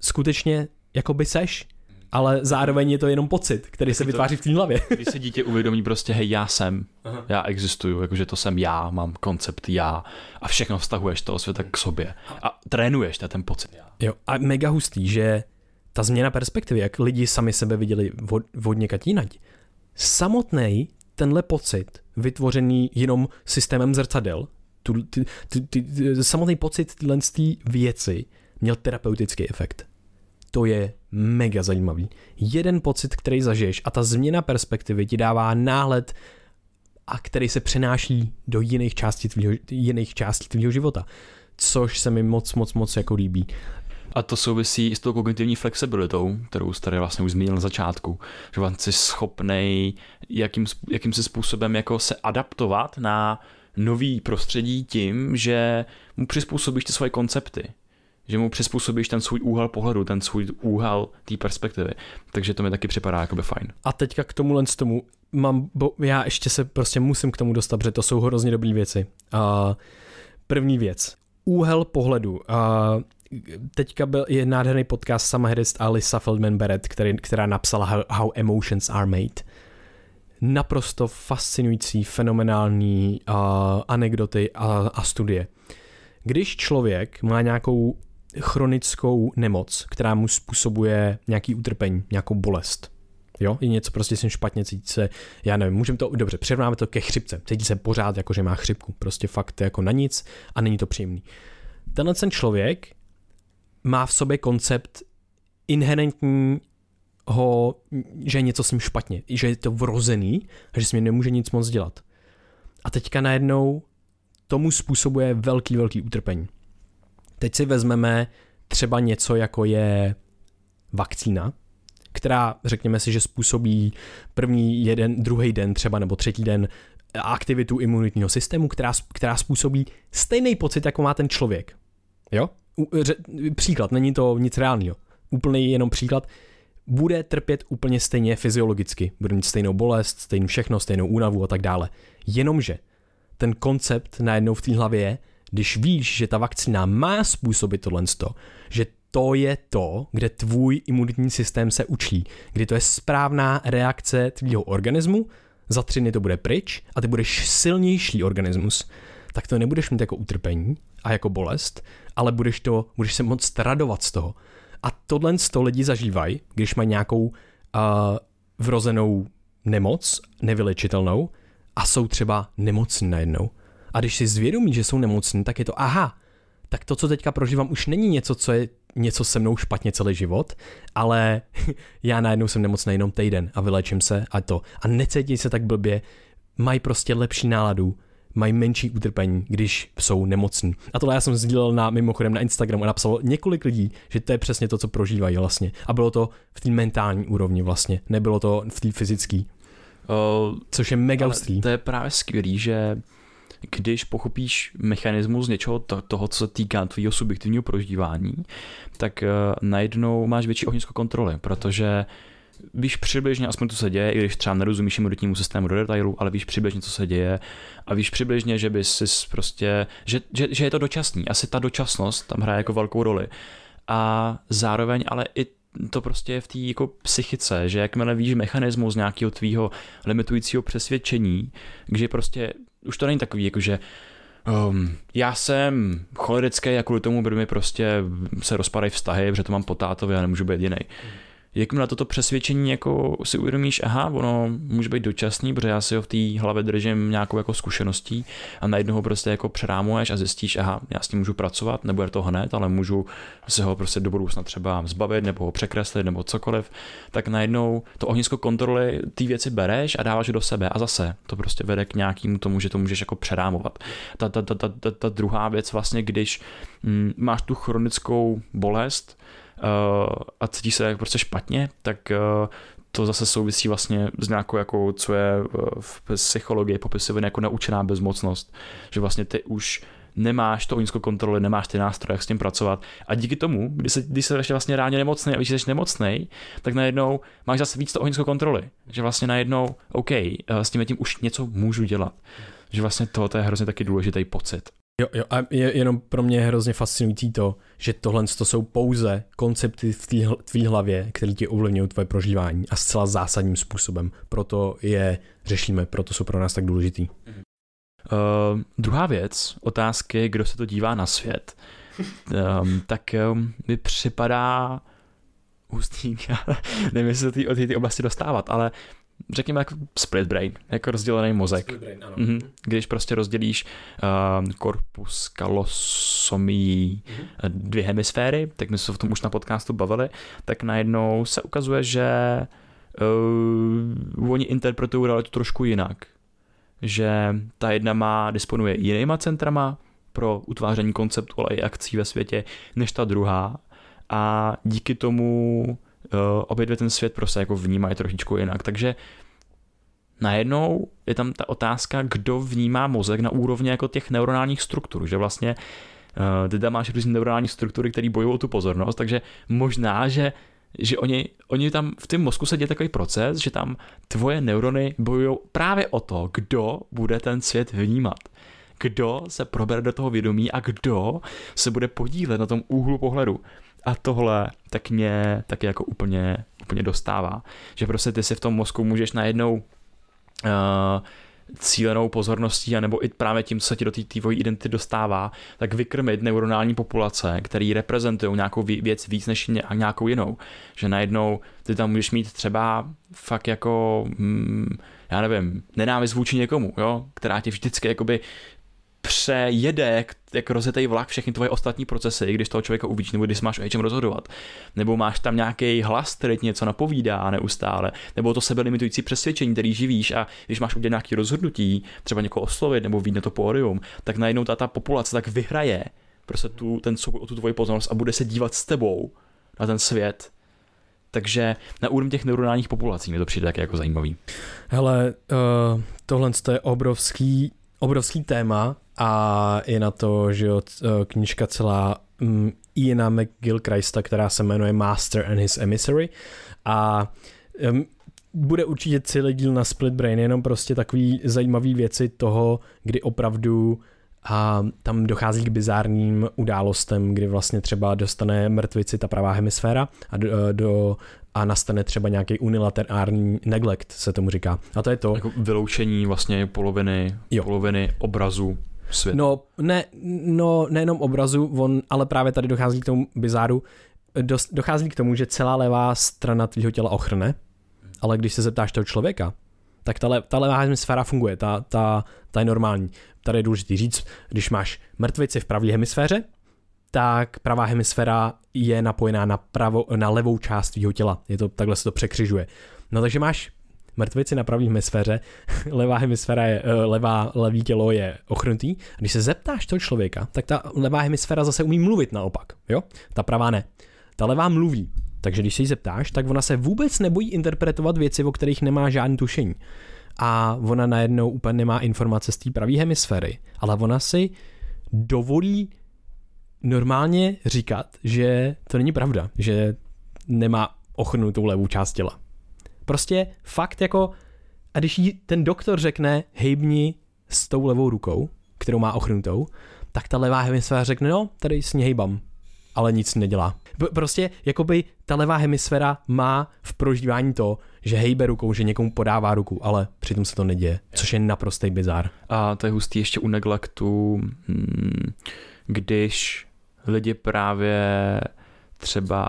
skutečně jako by seš, ale zároveň je to jenom pocit, který se vytváří v té hlavě. Když se dítě uvědomí prostě, hej, já jsem, Aha. já existuju, jakože to jsem já, mám koncept já a všechno vztahuješ toho světa k sobě a trénuješ ten pocit já. Jo, a mega hustý, že ta změna perspektivy, jak lidi sami sebe viděli vodně katínať, samotný tenhle pocit, vytvořený jenom systémem zrcadel, tu, ty, ty, ty, samotný pocit tyhle věci měl terapeutický efekt. To je mega zajímavý. Jeden pocit, který zažiješ a ta změna perspektivy ti dává náhled a který se přenáší do jiných částí tvýho, jiných částí tvýho života. Což se mi moc, moc, moc jako líbí. A to souvisí i s tou kognitivní flexibilitou, kterou jsi tady vlastně už zmínil na začátku, že vám jsi schopný jakým, jakým se způsobem jako se adaptovat na nový prostředí tím, že mu přizpůsobíš ty svoje koncepty že mu přizpůsobíš ten svůj úhel pohledu, ten svůj úhel té perspektivy. Takže to mi taky připadá jako by fajn. A teďka k tomuhle z tomu mám, bo já ještě se prostě musím k tomu dostat, protože to jsou hrozně dobré věci. Uh, první věc. Úhel pohledu. Uh, teďka byl je nádherný podcast Sama Harris a Lisa Feldman Barrett, který, která napsala How, How Emotions Are Made. Naprosto fascinující, fenomenální uh, anekdoty a, a studie. Když člověk má nějakou chronickou nemoc, která mu způsobuje nějaký utrpení, nějakou bolest. Jo, je něco prostě jsem špatně, cítí se, já nevím, můžeme to, dobře, přirovnáme to ke chřipce, cítí se pořád jako, že má chřipku, prostě fakt jako na nic a není to příjemný. Tenhle ten člověk má v sobě koncept inherentního, že je něco s ním špatně, že je to vrozený a že s ním nemůže nic moc dělat. A teďka najednou tomu způsobuje velký, velký utrpení. Teď si vezmeme třeba něco, jako je vakcína, která, řekněme si, že způsobí první jeden, druhý den třeba nebo třetí den aktivitu imunitního systému, která, která způsobí stejný pocit, jako má ten člověk. Jo? Příklad, není to nic reálného. Úplný jenom příklad. Bude trpět úplně stejně fyziologicky. Bude mít stejnou bolest, stejnou všechno, stejnou únavu a tak dále. Jenomže ten koncept najednou v té hlavě je, když víš, že ta vakcína má způsobit tohle, že to je to, kde tvůj imunitní systém se učí, kdy to je správná reakce tvýho organismu, za tři dny to bude pryč a ty budeš silnější organismus, tak to nebudeš mít jako utrpení a jako bolest, ale budeš, to, budeš se moc radovat z toho. A tohle z toho lidi zažívají, když mají nějakou uh, vrozenou nemoc, nevylečitelnou, a jsou třeba nemocní najednou. A když si zvědomí, že jsou nemocní, tak je to aha, tak to, co teďka prožívám, už není něco, co je něco se mnou špatně celý život, ale já najednou jsem nemocný jenom týden a vylečím se a to. A necítí se tak blbě, mají prostě lepší náladu, mají menší utrpení, když jsou nemocní. A tohle já jsem sdílel na, mimochodem na Instagramu a napsalo několik lidí, že to je přesně to, co prožívají vlastně. A bylo to v té mentální úrovni vlastně, nebylo to v té fyzické. Uh, Což je mega ostrý. To je právě skvělý, že když pochopíš mechanismus něčeho to, toho, co se týká tvého subjektivního prožívání, tak uh, najednou máš větší ohnisko kontroly, protože víš přibližně, aspoň to se děje, i když třeba nerozumíš imunitnímu systému do detailu, ale víš přibližně, co se děje a víš přibližně, že bys si prostě, že, že, že je to dočasný, asi ta dočasnost tam hraje jako velkou roli. A zároveň ale i to prostě je v té jako psychice, že jakmile víš mechanismus nějakého tvýho limitujícího přesvědčení, že prostě už to není takový, jako že Um, já jsem cholerický a kvůli tomu by mi prostě se rozpadají vztahy, protože to mám po tátovi a nemůžu být jiný. Mm jakmile toto přesvědčení jako si uvědomíš, aha, ono může být dočasný, protože já si ho v té hlavě držím nějakou jako zkušeností a najednou ho prostě jako přerámuješ a zjistíš, aha, já s tím můžu pracovat, nebo je to hned, ale můžu se ho prostě do budoucna třeba zbavit nebo ho překreslit nebo cokoliv, tak najednou to ohnisko kontroly ty věci bereš a dáváš do sebe a zase to prostě vede k nějakému tomu, že to můžeš jako přerámovat. Ta, ta, ta, ta, ta, ta druhá věc vlastně, když mm, máš tu chronickou bolest, a cítíš se prostě špatně, tak uh, to zase souvisí vlastně s nějakou, jako, co je eh, v psychologii popisované jako naučená bezmocnost. Že vlastně ty už nemáš to ohnisko kontroly, nemáš ty nástroje, jak s tím pracovat. A díky tomu, když se, když se vlastně ráně nemocný a že jsi nemocný, tak najednou máš zase víc to ohnisko kontroly. Že vlastně najednou, OK, s tím tím už něco můžu dělat. Že vlastně to, to je hrozně taky důležitý pocit. Jo, jo, a je jenom pro mě hrozně fascinující to, že tohle to jsou pouze koncepty v tvý hlavě, které ti ovlivňují tvoje prožívání a zcela zásadním způsobem. Proto je řešíme, proto jsou pro nás tak důležitý. Uh, druhá věc, otázky, kdo se to dívá na svět, um, tak um, mi připadá hustý, nevím, jestli do té oblasti dostávat, ale řekněme jako split brain, jako rozdělený mozek. brain, ano. Mm-hmm. Když prostě rozdělíš uh, korpus kalosomí mm-hmm. dvě hemisféry, tak my jsme se o tom už na podcastu bavili, tak najednou se ukazuje, že uh, oni interpretují realitu trošku jinak. Že ta jedna má, disponuje jinýma centrama pro utváření konceptu, ale i akcí ve světě, než ta druhá. A díky tomu obě dvě ten svět prostě jako vnímají trošičku jinak. Takže najednou je tam ta otázka, kdo vnímá mozek na úrovni jako těch neuronálních struktur, že vlastně ty tam máš různé neuronální struktury, které bojují o tu pozornost, takže možná, že že oni, oni tam v tom mozku se děje takový proces, že tam tvoje neurony bojují právě o to, kdo bude ten svět vnímat. Kdo se probere do toho vědomí a kdo se bude podílet na tom úhlu pohledu. A tohle tak mě taky jako úplně, úplně dostává. Že prostě ty si v tom mozku můžeš najednou uh, cílenou pozorností, anebo i právě tím, co se ti do té tvojí identity dostává, tak vykrmit neuronální populace, které reprezentují nějakou věc víc než nějakou jinou. Že najednou ty tam můžeš mít třeba fakt jako, mm, já nevím, nenávist vůči někomu, jo? která tě vždycky jakoby přejede jak, jak rozjetý vlak všechny tvoje ostatní procesy, když toho člověka uvidíš, nebo když máš o něčem rozhodovat. Nebo máš tam nějaký hlas, který ti něco napovídá neustále, nebo to sebelimitující přesvědčení, který živíš a když máš udělat nějaké rozhodnutí, třeba někoho oslovit nebo vít na to pódium, tak najednou ta, ta populace tak vyhraje prostě tu, ten souboj o tu tvoji pozornost a bude se dívat s tebou na ten svět. Takže na úrovni těch neuronálních populací mi to přijde taky jako zajímavý. Hele, uh, tohle je obrovský, obrovský téma a je na to, že jo, e, knižka celá um, Iana McGill-Christa, která se jmenuje Master and His Emissary. A um, bude určitě celý díl na Split Brain, jenom prostě takový zajímavý věci toho, kdy opravdu a tam dochází k bizárním událostem, kdy vlastně třeba dostane mrtvici ta pravá hemisféra a do, do a nastane třeba nějaký unilaterální neglect, se tomu říká. A to je to. Jako vyloučení vlastně poloviny, jo. poloviny obrazu svět. No, ne, no, nejenom obrazu, on, ale právě tady dochází k tomu bizáru, dost, dochází k tomu, že celá levá strana tvého těla ochrne, ale když se zeptáš toho člověka, tak ta, le, ta levá hemisféra funguje, ta, ta, ta je normální. Tady je důležité říct, když máš mrtvici v pravé hemisféře, tak pravá hemisféra je napojená na, pravo, na levou část tvého těla. Je to, takhle se to překřižuje. No takže máš mrtvici na pravý hemisféře, levá hemisféra je, eh, levá, levý tělo je ochrnutý. Když se zeptáš toho člověka, tak ta levá hemisféra zase umí mluvit naopak, jo? Ta pravá ne. Ta levá mluví, takže když se jí zeptáš, tak ona se vůbec nebojí interpretovat věci, o kterých nemá žádný tušení. A ona najednou úplně nemá informace z té pravé hemisféry, ale ona si dovolí normálně říkat, že to není pravda, že nemá ochrnutou levou část těla. Prostě fakt jako, a když jí ten doktor řekne, hejbni s tou levou rukou, kterou má ochrnutou, tak ta levá hemisféra řekne, no, tady s ní hejbám, ale nic nedělá. Prostě, jakoby ta levá hemisféra má v prožívání to, že hejbe rukou, že někomu podává ruku, ale přitom se to neděje, což je naprostý bizar. A to je hustý ještě u neglektu, hmm, když lidi právě třeba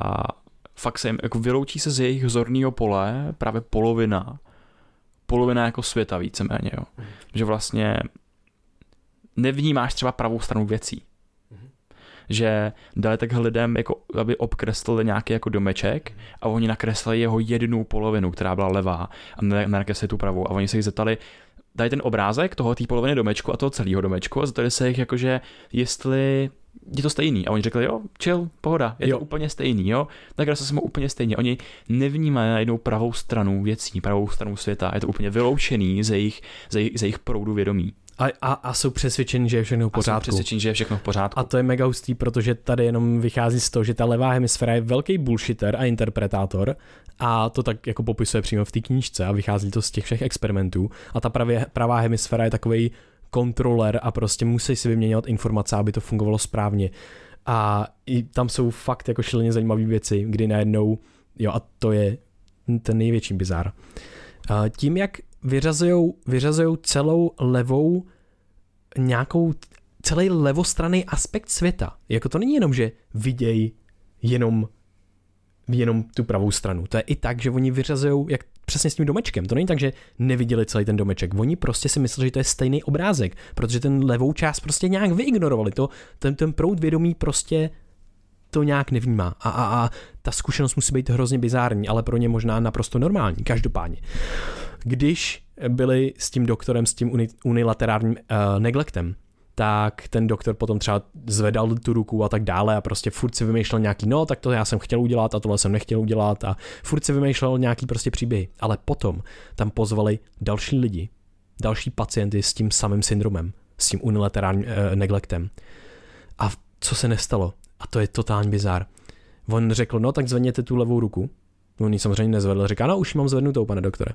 fakt se jim, jako vyloučí se z jejich zorného pole právě polovina, polovina jako světa víceméně, jo. Mm. Že vlastně nevnímáš třeba pravou stranu věcí. Že dali takhle lidem, jako, aby obkreslili nějaký jako domeček a oni nakreslili jeho jednu polovinu, která byla levá a nakreslili tu pravou a oni se jich zeptali, dají ten obrázek toho té poloviny domečku a toho celého domečku a zeptali se jich jakože, jestli je to stejný. A oni řekli, jo, chill, pohoda, je jo. to úplně stejný, jo. Tak se jsme úplně stejně. Oni nevnímají na jednou pravou stranu věcí, pravou stranu světa. Je to úplně vyloučený ze jejich, ze jejich, ze jejich proudu vědomí. A, a, a jsou přesvědčeni, že je všechno v pořádku. A jsou přesvědčeni, že je všechno v pořádku. A to je mega hustý, protože tady jenom vychází z toho, že ta levá hemisféra je velký bullshitter a interpretátor a to tak jako popisuje přímo v té knížce a vychází to z těch všech experimentů. A ta pravě, pravá hemisféra je takový kontroler a prostě musí si vyměňovat informace, aby to fungovalo správně. A i tam jsou fakt jako šíleně zajímavé věci, kdy najednou, jo a to je ten největší bizár. Tím, jak vyřazují vyřazujou celou levou nějakou celý levostranný aspekt světa. Jako to není jenom, že vidějí jenom jenom tu pravou stranu. To je i tak, že oni vyřazují, jak přesně s tím domečkem. To není tak, že neviděli celý ten domeček. Oni prostě si mysleli, že to je stejný obrázek, protože ten levou část prostě nějak vyignorovali. To, ten, ten proud vědomí prostě to nějak nevnímá. A, a, a ta zkušenost musí být hrozně bizární, ale pro ně možná naprosto normální, každopádně. Když byli s tím doktorem, s tím unilaterálním uh, neglektem, tak ten doktor potom třeba zvedal tu ruku a tak dále a prostě furt si vymýšlel nějaký, no tak to já jsem chtěl udělat a tohle jsem nechtěl udělat a furt si vymýšlel nějaký prostě příběhy. Ale potom tam pozvali další lidi, další pacienty s tím samým syndromem, s tím unilaterálním eh, neglektem. A co se nestalo? A to je totální bizár. On řekl, no tak zvedněte tu levou ruku. On ji samozřejmě nezvedl, říká, no už mám zvednutou, pane doktore.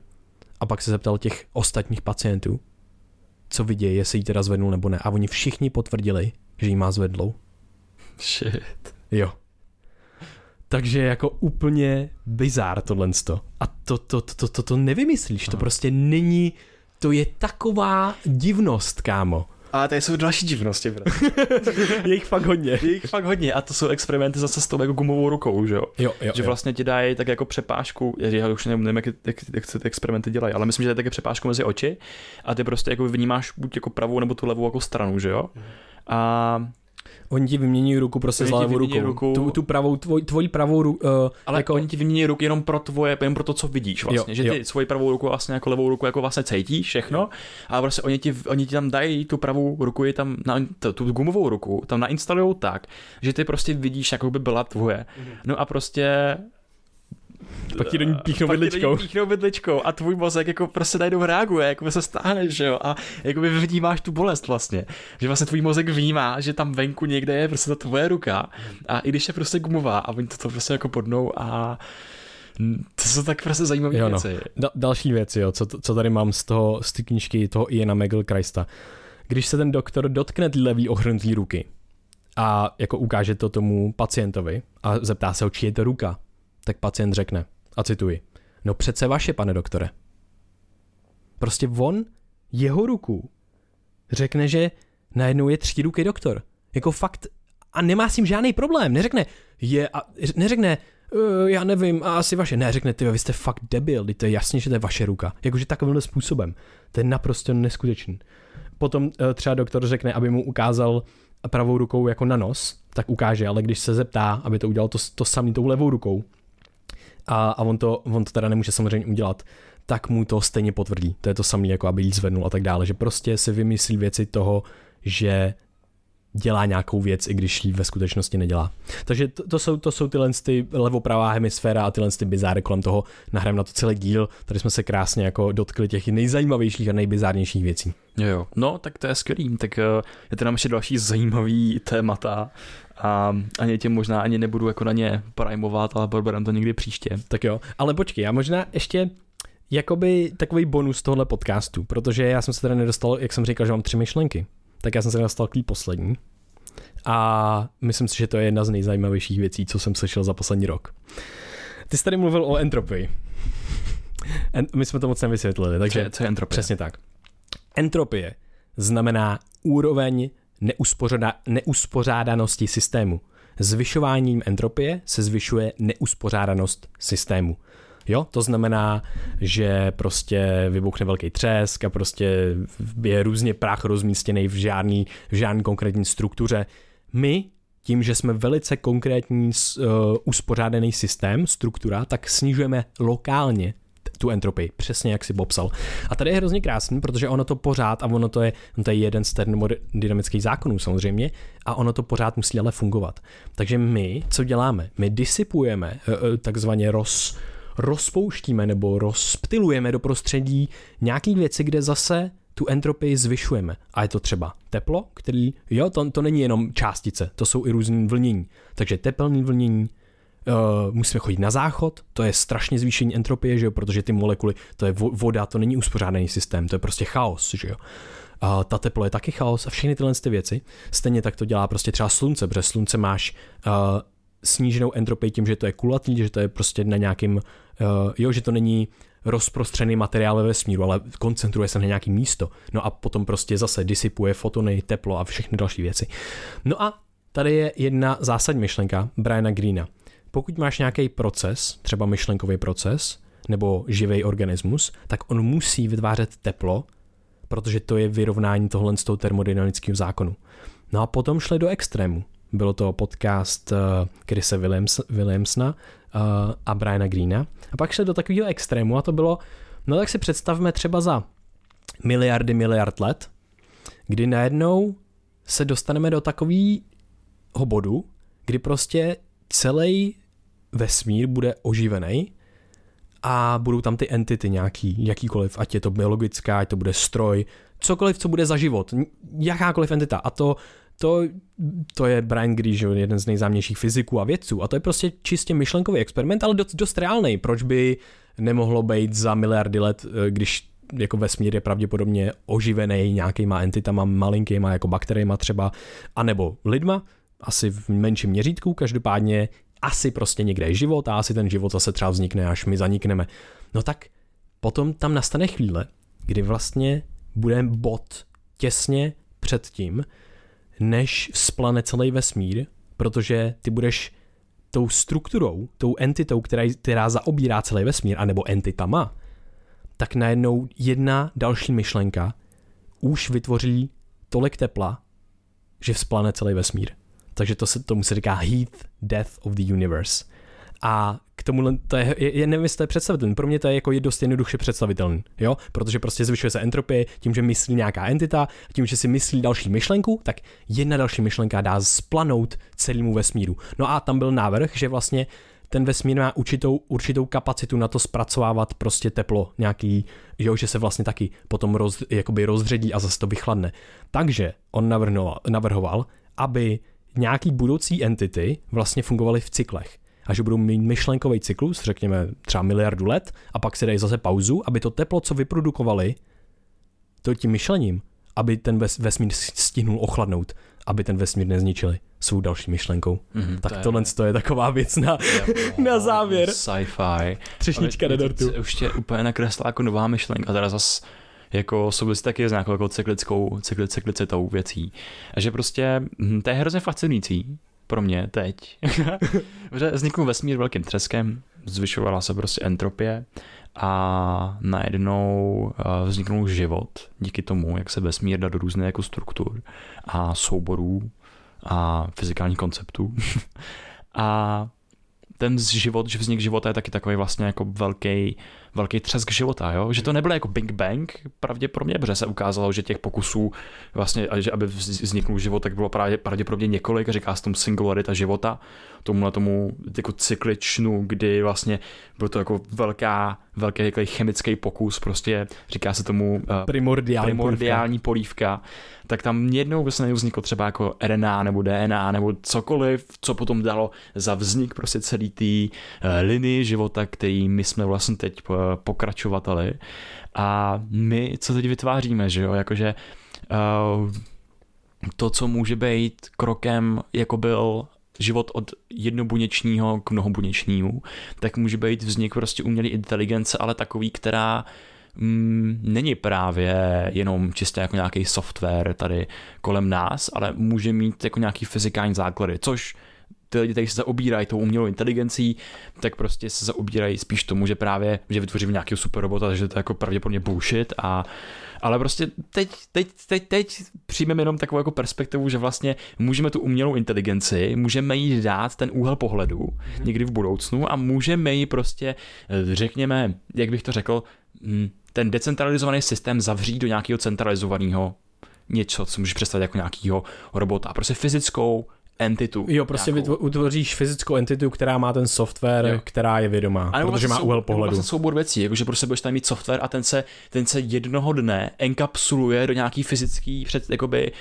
A pak se zeptal těch ostatních pacientů, co vidějí, jestli ji teda zvednul nebo ne. A oni všichni potvrdili, že ji má zvedlou. Shit. Jo. Takže jako úplně bizár tohle. A to, to, to, to, to nevymyslíš, to prostě není, to je taková divnost, kámo. A to jsou další divnosti. je jich fakt hodně. Je jich fakt hodně a to jsou experimenty zase s tou jako gumovou rukou, že jo? jo, jo že jo. vlastně ti dají tak jako přepážku, já už nevím, nevím jak, jak, jak se ty experimenty dělají, ale myslím, že to je také přepážku mezi oči a ty prostě jako vnímáš buď jako pravou nebo tu levou jako stranu, že jo? Mhm. A Oni ti vymění ruku prostě s levou rukou. Ruku. Tu, tu pravou, tvoj, tvoji pravou ruku. Uh, ale jako... oni ti vymění ruku jenom pro tvoje, jenom pro to, co vidíš vlastně. Jo, že ty jo. svoji pravou ruku vlastně jako levou ruku jako vlastně cítíš všechno. A prostě oni ti, oni ti tam dají tu pravou ruku, je tam na, tu, tu gumovou ruku, tam nainstalují tak, že ty prostě vidíš, jako by byla tvoje. Mhm. No a prostě pak ti do ní píchnou vidličkou. píchnou vidličkou a tvůj mozek jako prostě najednou reaguje, jako se stáhneš, že jo, a jako by vnímáš tu bolest vlastně. Že vlastně tvůj mozek vnímá, že tam venku někde je prostě ta tvoje ruka a i když je prostě gumová a oni to, to prostě jako podnou a to jsou tak prostě zajímavé jo, no. věci. Da- další věci, jo, co, co tady mám z toho, z té knížky toho Iana Christa. Když se ten doktor dotkne ty levý ochrnutý ruky a jako ukáže to tomu pacientovi a zeptá se ho, či je to ruka, tak pacient řekne, a cituji, no přece vaše, pane doktore. Prostě on, jeho ruku, řekne, že najednou je tři ruky doktor. Jako fakt, a nemá s tím žádný problém. Neřekne, je, a, neřekne, uh, já nevím, a asi vaše. Ne, řekne, ty, vy jste fakt debil, to je jasně, že to je vaše ruka. Jakože takovýmhle způsobem. To je naprosto neskutečný. Potom uh, třeba doktor řekne, aby mu ukázal pravou rukou jako na nos, tak ukáže, ale když se zeptá, aby to udělal to, to samý tou levou rukou, a, a on, to, on to teda nemůže samozřejmě udělat, tak mu to stejně potvrdí. To je to samé, jako aby jí zvednul a tak dále, že prostě si vymyslí věci toho, že dělá nějakou věc, i když ji ve skutečnosti nedělá. Takže to, to jsou, to jsou tyhle ty levopravá hemisféra a tyhle ty bizáry kolem toho. Nahrám na to celý díl, tady jsme se krásně jako dotkli těch nejzajímavějších a nejbizárnějších věcí. Jo, jo. No, tak to je skvělý. Tak uh, je to nám ještě další zajímavý témata a ani tě možná ani nebudu jako na ně primovat, ale proberám to někdy příště. Tak jo, ale počkej, já možná ještě jakoby takový bonus tohle podcastu, protože já jsem se teda nedostal, jak jsem říkal, že mám tři myšlenky, tak já jsem se nedostal k té poslední. A myslím si, že to je jedna z nejzajímavějších věcí, co jsem slyšel za poslední rok. Ty jsi tady mluvil o entropii. En- my jsme to moc nevysvětlili, takže Co je, co je entropie? přesně tak. Entropie znamená úroveň neuspořádanosti systému. Zvyšováním entropie se zvyšuje neuspořádanost systému. Jo, to znamená, že prostě vybuchne velký třesk a prostě je různě prach rozmístěný v žádný, v žádný konkrétní struktuře. My tím, že jsme velice konkrétní uh, uspořádaný systém, struktura, tak snižujeme lokálně tu entropii, přesně jak si popsal. A tady je hrozně krásný, protože ono to pořád, a ono to je, ono to je jeden z termodynamických zákonů samozřejmě, a ono to pořád musí ale fungovat. Takže my, co děláme? My disipujeme, uh, uh, takzvaně roz, rozpouštíme nebo rozptilujeme do prostředí nějaký věci, kde zase tu entropii zvyšujeme. A je to třeba teplo, který, jo, to, to není jenom částice, to jsou i různý vlnění. Takže tepelný vlnění, Uh, musíme chodit na záchod, to je strašně zvýšení entropie, že jo, protože ty molekuly, to je vo- voda, to není uspořádaný systém, to je prostě chaos, že jo. Uh, ta teplo je taky chaos a všechny tyhle ty věci. Stejně tak to dělá prostě třeba slunce, protože slunce máš uh, sníženou entropii tím, že to je kulatý, že to je prostě na nějakým, uh, jo, že to není rozprostřený materiál ve vesmíru, ale koncentruje se na nějaký místo. No a potom prostě zase disipuje fotony, teplo a všechny další věci. No a tady je jedna zásadní myšlenka Briana Greena. Pokud máš nějaký proces, třeba myšlenkový proces, nebo živý organismus, tak on musí vytvářet teplo, protože to je vyrovnání tohle z toho termodynamického zákonu. No a potom šli do extrému. Bylo to podcast uh, Williams, Williamsona uh, a Briana Greena. A pak šli do takového extrému a to bylo, no tak si představme třeba za miliardy miliard let, kdy najednou se dostaneme do takového bodu, kdy prostě celý vesmír bude oživený a budou tam ty entity nějaký, jakýkoliv, ať je to biologická, ať to bude stroj, cokoliv, co bude za život, jakákoliv entita. A to, to, to je Brian Greene, jeden z nejznámějších fyziků a vědců. A to je prostě čistě myšlenkový experiment, ale dost, dost reálný. Proč by nemohlo být za miliardy let, když jako vesmír je pravděpodobně oživený nějakýma entitama malinkýma, jako bakteriema třeba, anebo lidma, asi v menším měřítku, každopádně asi prostě někde je život a asi ten život zase třeba vznikne, až my zanikneme. No tak potom tam nastane chvíle, kdy vlastně bude bod těsně před tím, než splane celý vesmír, protože ty budeš tou strukturou, tou entitou, která, která zaobírá celý vesmír, anebo entitama, tak najednou jedna další myšlenka už vytvoří tolik tepla, že vzplane celý vesmír. Takže to se, tomu se říká heat death of the universe. A k tomu to je, je, nevím, jestli to je představitelný. Pro mě to je jako je dost jednoduše představitelný, jo? Protože prostě zvyšuje se entropie tím, že myslí nějaká entita, tím, že si myslí další myšlenku, tak jedna další myšlenka dá splanout celému vesmíru. No a tam byl návrh, že vlastně ten vesmír má určitou, určitou kapacitu na to zpracovávat prostě teplo nějaký, jo, že se vlastně taky potom roz, jakoby rozředí a zase to vychladne. Takže on navrhoval, navrhoval aby nějaký budoucí entity vlastně fungovaly v cyklech a že budou mít myšlenkový cyklus, řekněme třeba miliardu let, a pak si dají zase pauzu, aby to teplo, co vyprodukovali, to tím myšlením, aby ten ves, vesmír stihnul ochladnout, aby ten vesmír nezničili svou další myšlenkou. Mm-hmm, tak to tohle je... je taková věc na, na závěr. Sci-fi. Třešnička do dortu. Už tě úplně nakresla jako nová myšlenka, teda zase jako souvisí taky s nějakou jako cyklickou, cykli, cyklicitou věcí. A že prostě, hm, to je hrozně fascinující pro mě teď. že vznikl vesmír velkým třeskem, zvyšovala se prostě entropie a najednou vzniknul život díky tomu, jak se vesmír dá do různých jako struktur a souborů a fyzikálních konceptů. a ten život, že vznik života je taky takový vlastně jako velký, velký třesk života, jo? že to nebylo jako Big Bang pravděpodobně, protože se ukázalo, že těch pokusů vlastně, že aby vzniknul život, tak bylo právě, pravděpodobně několik, říká se tomu singularita života, tomu tomu jako cykličnu, kdy vlastně byl to jako velká, velký jako chemický pokus, prostě říká se tomu uh, primordiální, primordiální polívka. polívka tak tam jednou by se nevzniklo třeba jako RNA nebo DNA nebo cokoliv, co potom dalo za vznik prostě celý té uh, linii života, který my jsme vlastně teď uh, pokračovateli. A my, co teď vytváříme, že jo, jakože uh, to, co může být krokem, jako byl život od jednobuněčního k mnohobuněčnímu, tak může být vznik prostě umělé inteligence, ale takový, která mm, není právě jenom čistě jako nějaký software tady kolem nás, ale může mít jako nějaký fyzikální základy, což ty lidi, kteří se zaobírají tou umělou inteligencí, tak prostě se zaobírají spíš tomu, že právě, že vytvoříme nějakého super robota, že to je jako pravděpodobně bullshit a ale prostě teď, teď, teď, teď přijmeme jenom takovou jako perspektivu, že vlastně můžeme tu umělou inteligenci, můžeme jí dát ten úhel pohledu mm-hmm. někdy v budoucnu a můžeme ji prostě, eh, řekněme, jak bych to řekl, mm, ten decentralizovaný systém zavřít do nějakého centralizovaného něco, co můžeš představit jako nějakého robota. Prostě fyzickou entitu. Jo, prostě nějakou. utvoříš fyzickou entitu, která má ten software, jo. která je vědomá, a protože vlastně má úhel pohledu. Vlastně soubor věcí, jakože prostě budeš tam mít software a ten se, ten se jednoho dne enkapsuluje do nějaký fyzický před, jakoby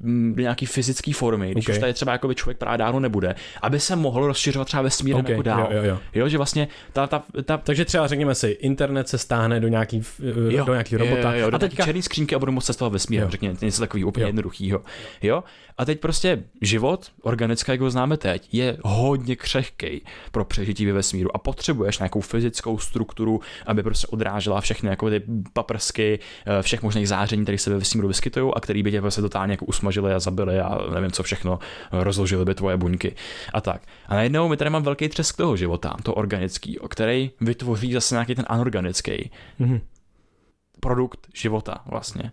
Mm, do nějaký fyzické formy, když okay. už tady třeba jako člověk právě dávno nebude, aby se mohl rozšiřovat třeba vesmírem okay. jako dál. Jo, jo, jo. jo, že vlastně ta, ta, ta... Takže třeba řekněme si, internet se stáhne do nějaký, jo, do nějaký robota. Jo, jo, a teďka... černý skřínky a budu moct cestovat vesmírem, řekněme, něco takového úplně jo. jednoduchého. Jo, a teď prostě život, organický, jak ho známe teď, je hodně křehký pro přežití ve vesmíru a potřebuješ nějakou fyzickou strukturu, aby prostě odrážela všechny jako ty paprsky eh, všech možných záření, které se ve vesmíru vyskytují a který by tě prostě totálně jako usmažili a zabili a nevím co všechno, rozložili by tvoje buňky a tak. A najednou my tady mám velký třesk toho života, to organický, o který vytvoří zase nějaký ten anorganický. Mm-hmm produkt života vlastně.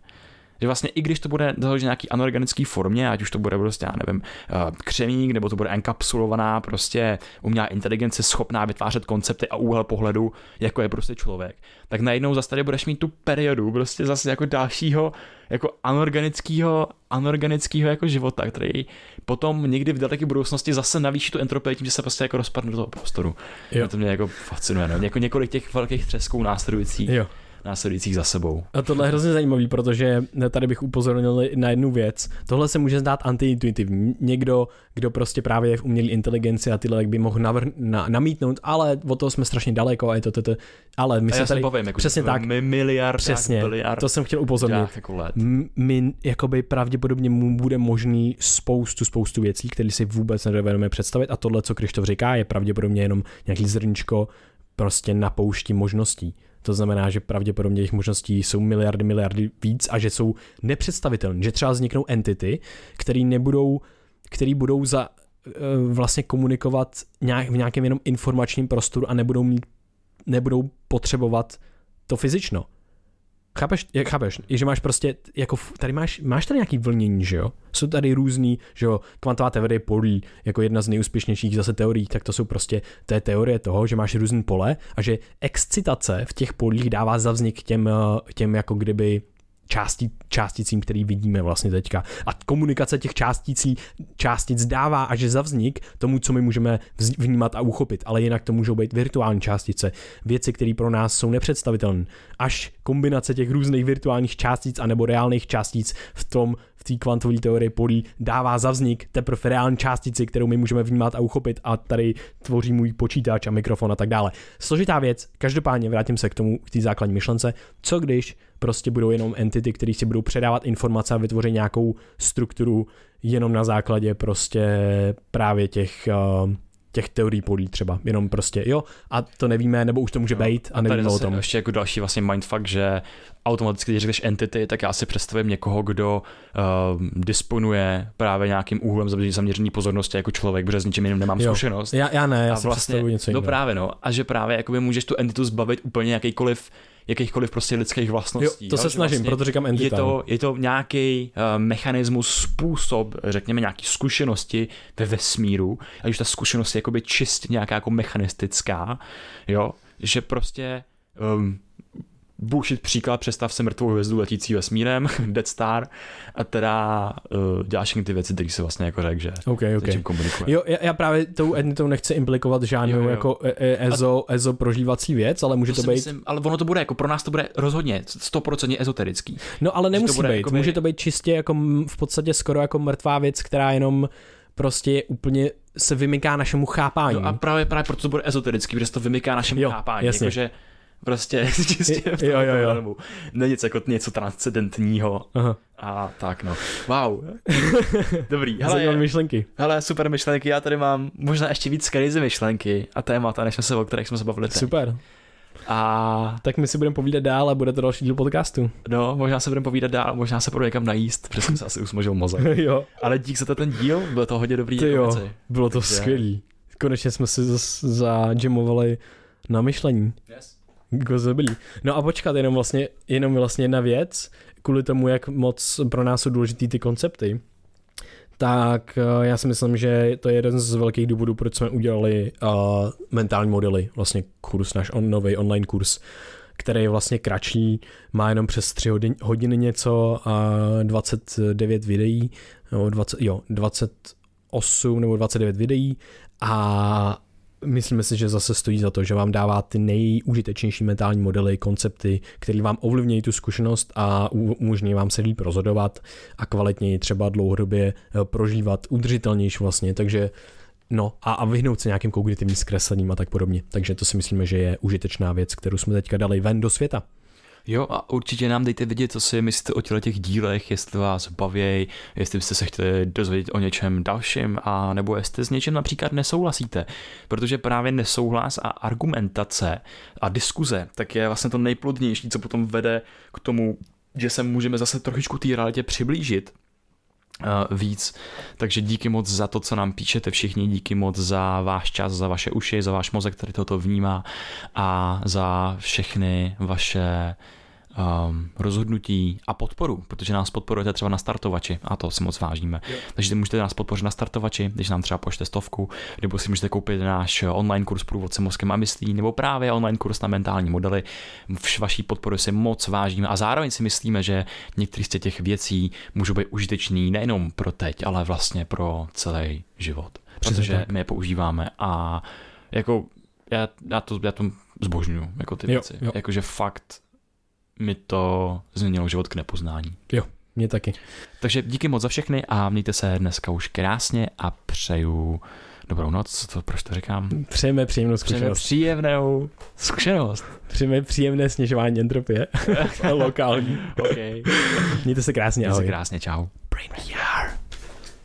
Že vlastně i když to bude založené nějaký anorganický formě, ať už to bude prostě, já nevím, eh, křemík, nebo to bude enkapsulovaná prostě umělá inteligence schopná vytvářet koncepty a úhel pohledu, jako je prostě člověk, tak najednou zase tady budeš mít tu periodu prostě zase jako dalšího jako anorganického, anorganického jako života, který potom někdy v daleké budoucnosti zase navýší tu entropii tím, že se prostě jako rozpadne do toho prostoru. Jo. To mě jako fascinuje, no. Jako několik těch velkých třesků následujících. Jo následujících za sebou. A tohle je hrozně zajímavý, protože tady bych upozornil na jednu věc. Tohle se může zdát antiintuitivní. Někdo, kdo prostě právě je v umělé inteligenci a tyhle by mohl navr- na, namítnout, ale od toho jsme strašně daleko a je to to, to ale my a se tady bavím, jako přesně tak, my miliard, přesně, biliard, to jsem chtěl upozornit. Jako let. My jakoby pravděpodobně mu bude možný spoustu, spoustu věcí, které si vůbec nedovedeme představit a tohle, co Krištof říká, je pravděpodobně jenom nějaký zrničko prostě na poušti možností. To znamená, že pravděpodobně jejich možností jsou miliardy, miliardy víc a že jsou nepředstavitelné. Že třeba vzniknou entity, které nebudou, které budou za eh, vlastně komunikovat nějak, v nějakém jenom informačním prostoru a nebudou mít, nebudou potřebovat to fyzično. Chápeš, jak chápeš, že máš prostě, jako tady máš, máš tady nějaký vlnění, že jo? Jsou tady různý, že jo, kvantová teorie polí, jako jedna z nejúspěšnějších zase teorií, tak to jsou prostě, je teorie toho, že máš různý pole a že excitace v těch polích dává za vznik těm, eh, těm jako kdyby části, částicím, který vidíme vlastně teďka. A komunikace těch částicí, částic dává až za vznik tomu, co my můžeme vnímat a uchopit, ale jinak to můžou být virtuální částice, věci, které pro nás jsou nepředstavitelné. Až kombinace těch různých virtuálních částic anebo reálných částic v tom té kvantové teorie polí dává za vznik teprve reální částici, kterou my můžeme vnímat a uchopit a tady tvoří můj počítač a mikrofon a tak dále. Složitá věc, každopádně vrátím se k tomu, k té základní myšlence, co když prostě budou jenom entity, které si budou předávat informace a vytvořit nějakou strukturu jenom na základě prostě právě těch uh, těch teorií polí třeba, jenom prostě jo a to nevíme, nebo už to může no, být a, a nevíme o tom. Ještě jako další vlastně mindfuck, že automaticky, když řekneš entity, tak já si představím někoho, kdo uh, disponuje právě nějakým úhlem zaměření pozornosti jako člověk, protože s ničím jiným nemám jo. zkušenost. Já, já ne, já a si vlastně, něco jiného. No právě no, a že právě jakoby můžeš tu entitu zbavit úplně jakýkoliv jakýchkoliv prostě lidských vlastností. Jo, to jo, se snažím, vlastně proto říkám entita. Je to, je to nějaký uh, mechanismus, způsob, řekněme nějaký zkušenosti ve vesmíru, a už ta zkušenost je jakoby čistě nějaká jako mechanistická, jo, že prostě um, bullshit příklad, představ se mrtvou hvězdu letící vesmírem, Dead Star, a teda uh, děláš ty věci, které se vlastně jako řekl, že okay, okay. komunikuje. Jo, já, já, právě tou entitou nechci implikovat žádnou jo, jo. jako e, e, EZO, a... EZO prožívací věc, ale může to, to být... Myslím, ale ono to bude, jako pro nás to bude rozhodně 100% ezoterický. No ale nemusí být, jakoby... může to být čistě jako v podstatě skoro jako mrtvá věc, která jenom prostě úplně se vymyká našemu chápání. No a právě, právě proto to bude ezoterický, protože se to vymyká našemu jo, chápání. Jasně. Jakože Prostě čistě v Jo, jo, jo. Nebo ne něco jako něco transcendentního Aha. a tak no. Wow. Dobrý. Zajímavé Hele, myšlenky. hele, super myšlenky, já tady mám možná ještě víc crazy myšlenky a témata, než jsme se, o kterých jsme se bavili teď. Super. A Tak my si budeme povídat dál a bude to další díl podcastu. no, možná se budeme povídat dál, možná se půjdu někam najíst, protože jsem se asi usmažil mozek. jo. Ale dík za to ten díl, bylo to hodně dobrý. Ty jo, věci. bylo to Takže- skvělý. Konečně jsme si zas zajamovali na myšlení. Yes. Jako dobrý. No a počkat, jenom vlastně, jenom vlastně jedna věc, kvůli tomu, jak moc pro nás jsou důležitý ty koncepty, tak eh, já si myslím, že to je jeden z velkých důvodů, proč jsme udělali uh, mentální modely, vlastně kurz, náš on, nový online kurz, který je vlastně kratší, má jenom přes 3 hodin, hodiny něco a 29 videí, nebo 20, jo, 28 nebo 29 videí a myslíme si, že zase stojí za to, že vám dává ty nejúžitečnější mentální modely, koncepty, které vám ovlivňují tu zkušenost a umožní vám se líp rozhodovat a kvalitněji třeba dlouhodobě eh, prožívat, udržitelnější vlastně, takže No a, a vyhnout se nějakým kognitivním zkreslením a tak podobně. Takže to si myslíme, že je užitečná věc, kterou jsme teďka dali ven do světa. Jo a určitě nám dejte vědět, co si myslíte o těchto těch dílech, jestli vás baví, jestli byste se chtěli dozvědět o něčem dalším, a nebo jestli s něčím například nesouhlasíte. Protože právě nesouhlas a argumentace a diskuze, tak je vlastně to nejplodnější, co potom vede k tomu, že se můžeme zase trošičku té realitě přiblížit víc. Takže díky moc za to, co nám píšete všichni, díky moc za váš čas, za vaše uši, za váš mozek, který toto vnímá a za všechny vaše um, rozhodnutí a podporu, protože nás podporujete třeba na startovači a to si moc vážíme. Jo. Takže můžete nás podpořit na startovači, když nám třeba pošlete stovku, nebo si můžete koupit náš online kurz průvodce mozkem a myslí, nebo právě online kurz na mentální modely. Vš- Vaší podporu si moc vážíme a zároveň si myslíme, že některý z těch věcí můžou být užitečný nejenom pro teď, ale vlastně pro celý život. Protože my je používáme a jako já, já, to, já to zbožňuju, jako ty Jo, věci. jo. Jakože fakt mi to změnilo život k nepoznání. Mě taky. Takže díky moc za všechny a mějte se dneska už krásně a přeju dobrou noc, to, proč to říkám? Přejeme příjemnou Přejeme zkušenost. příjemnou zkušenost. Přejeme příjemné snižování entropie. Lokální. Okay. Mějte se krásně, Mějte se ahoj. krásně, čau. Brain VR.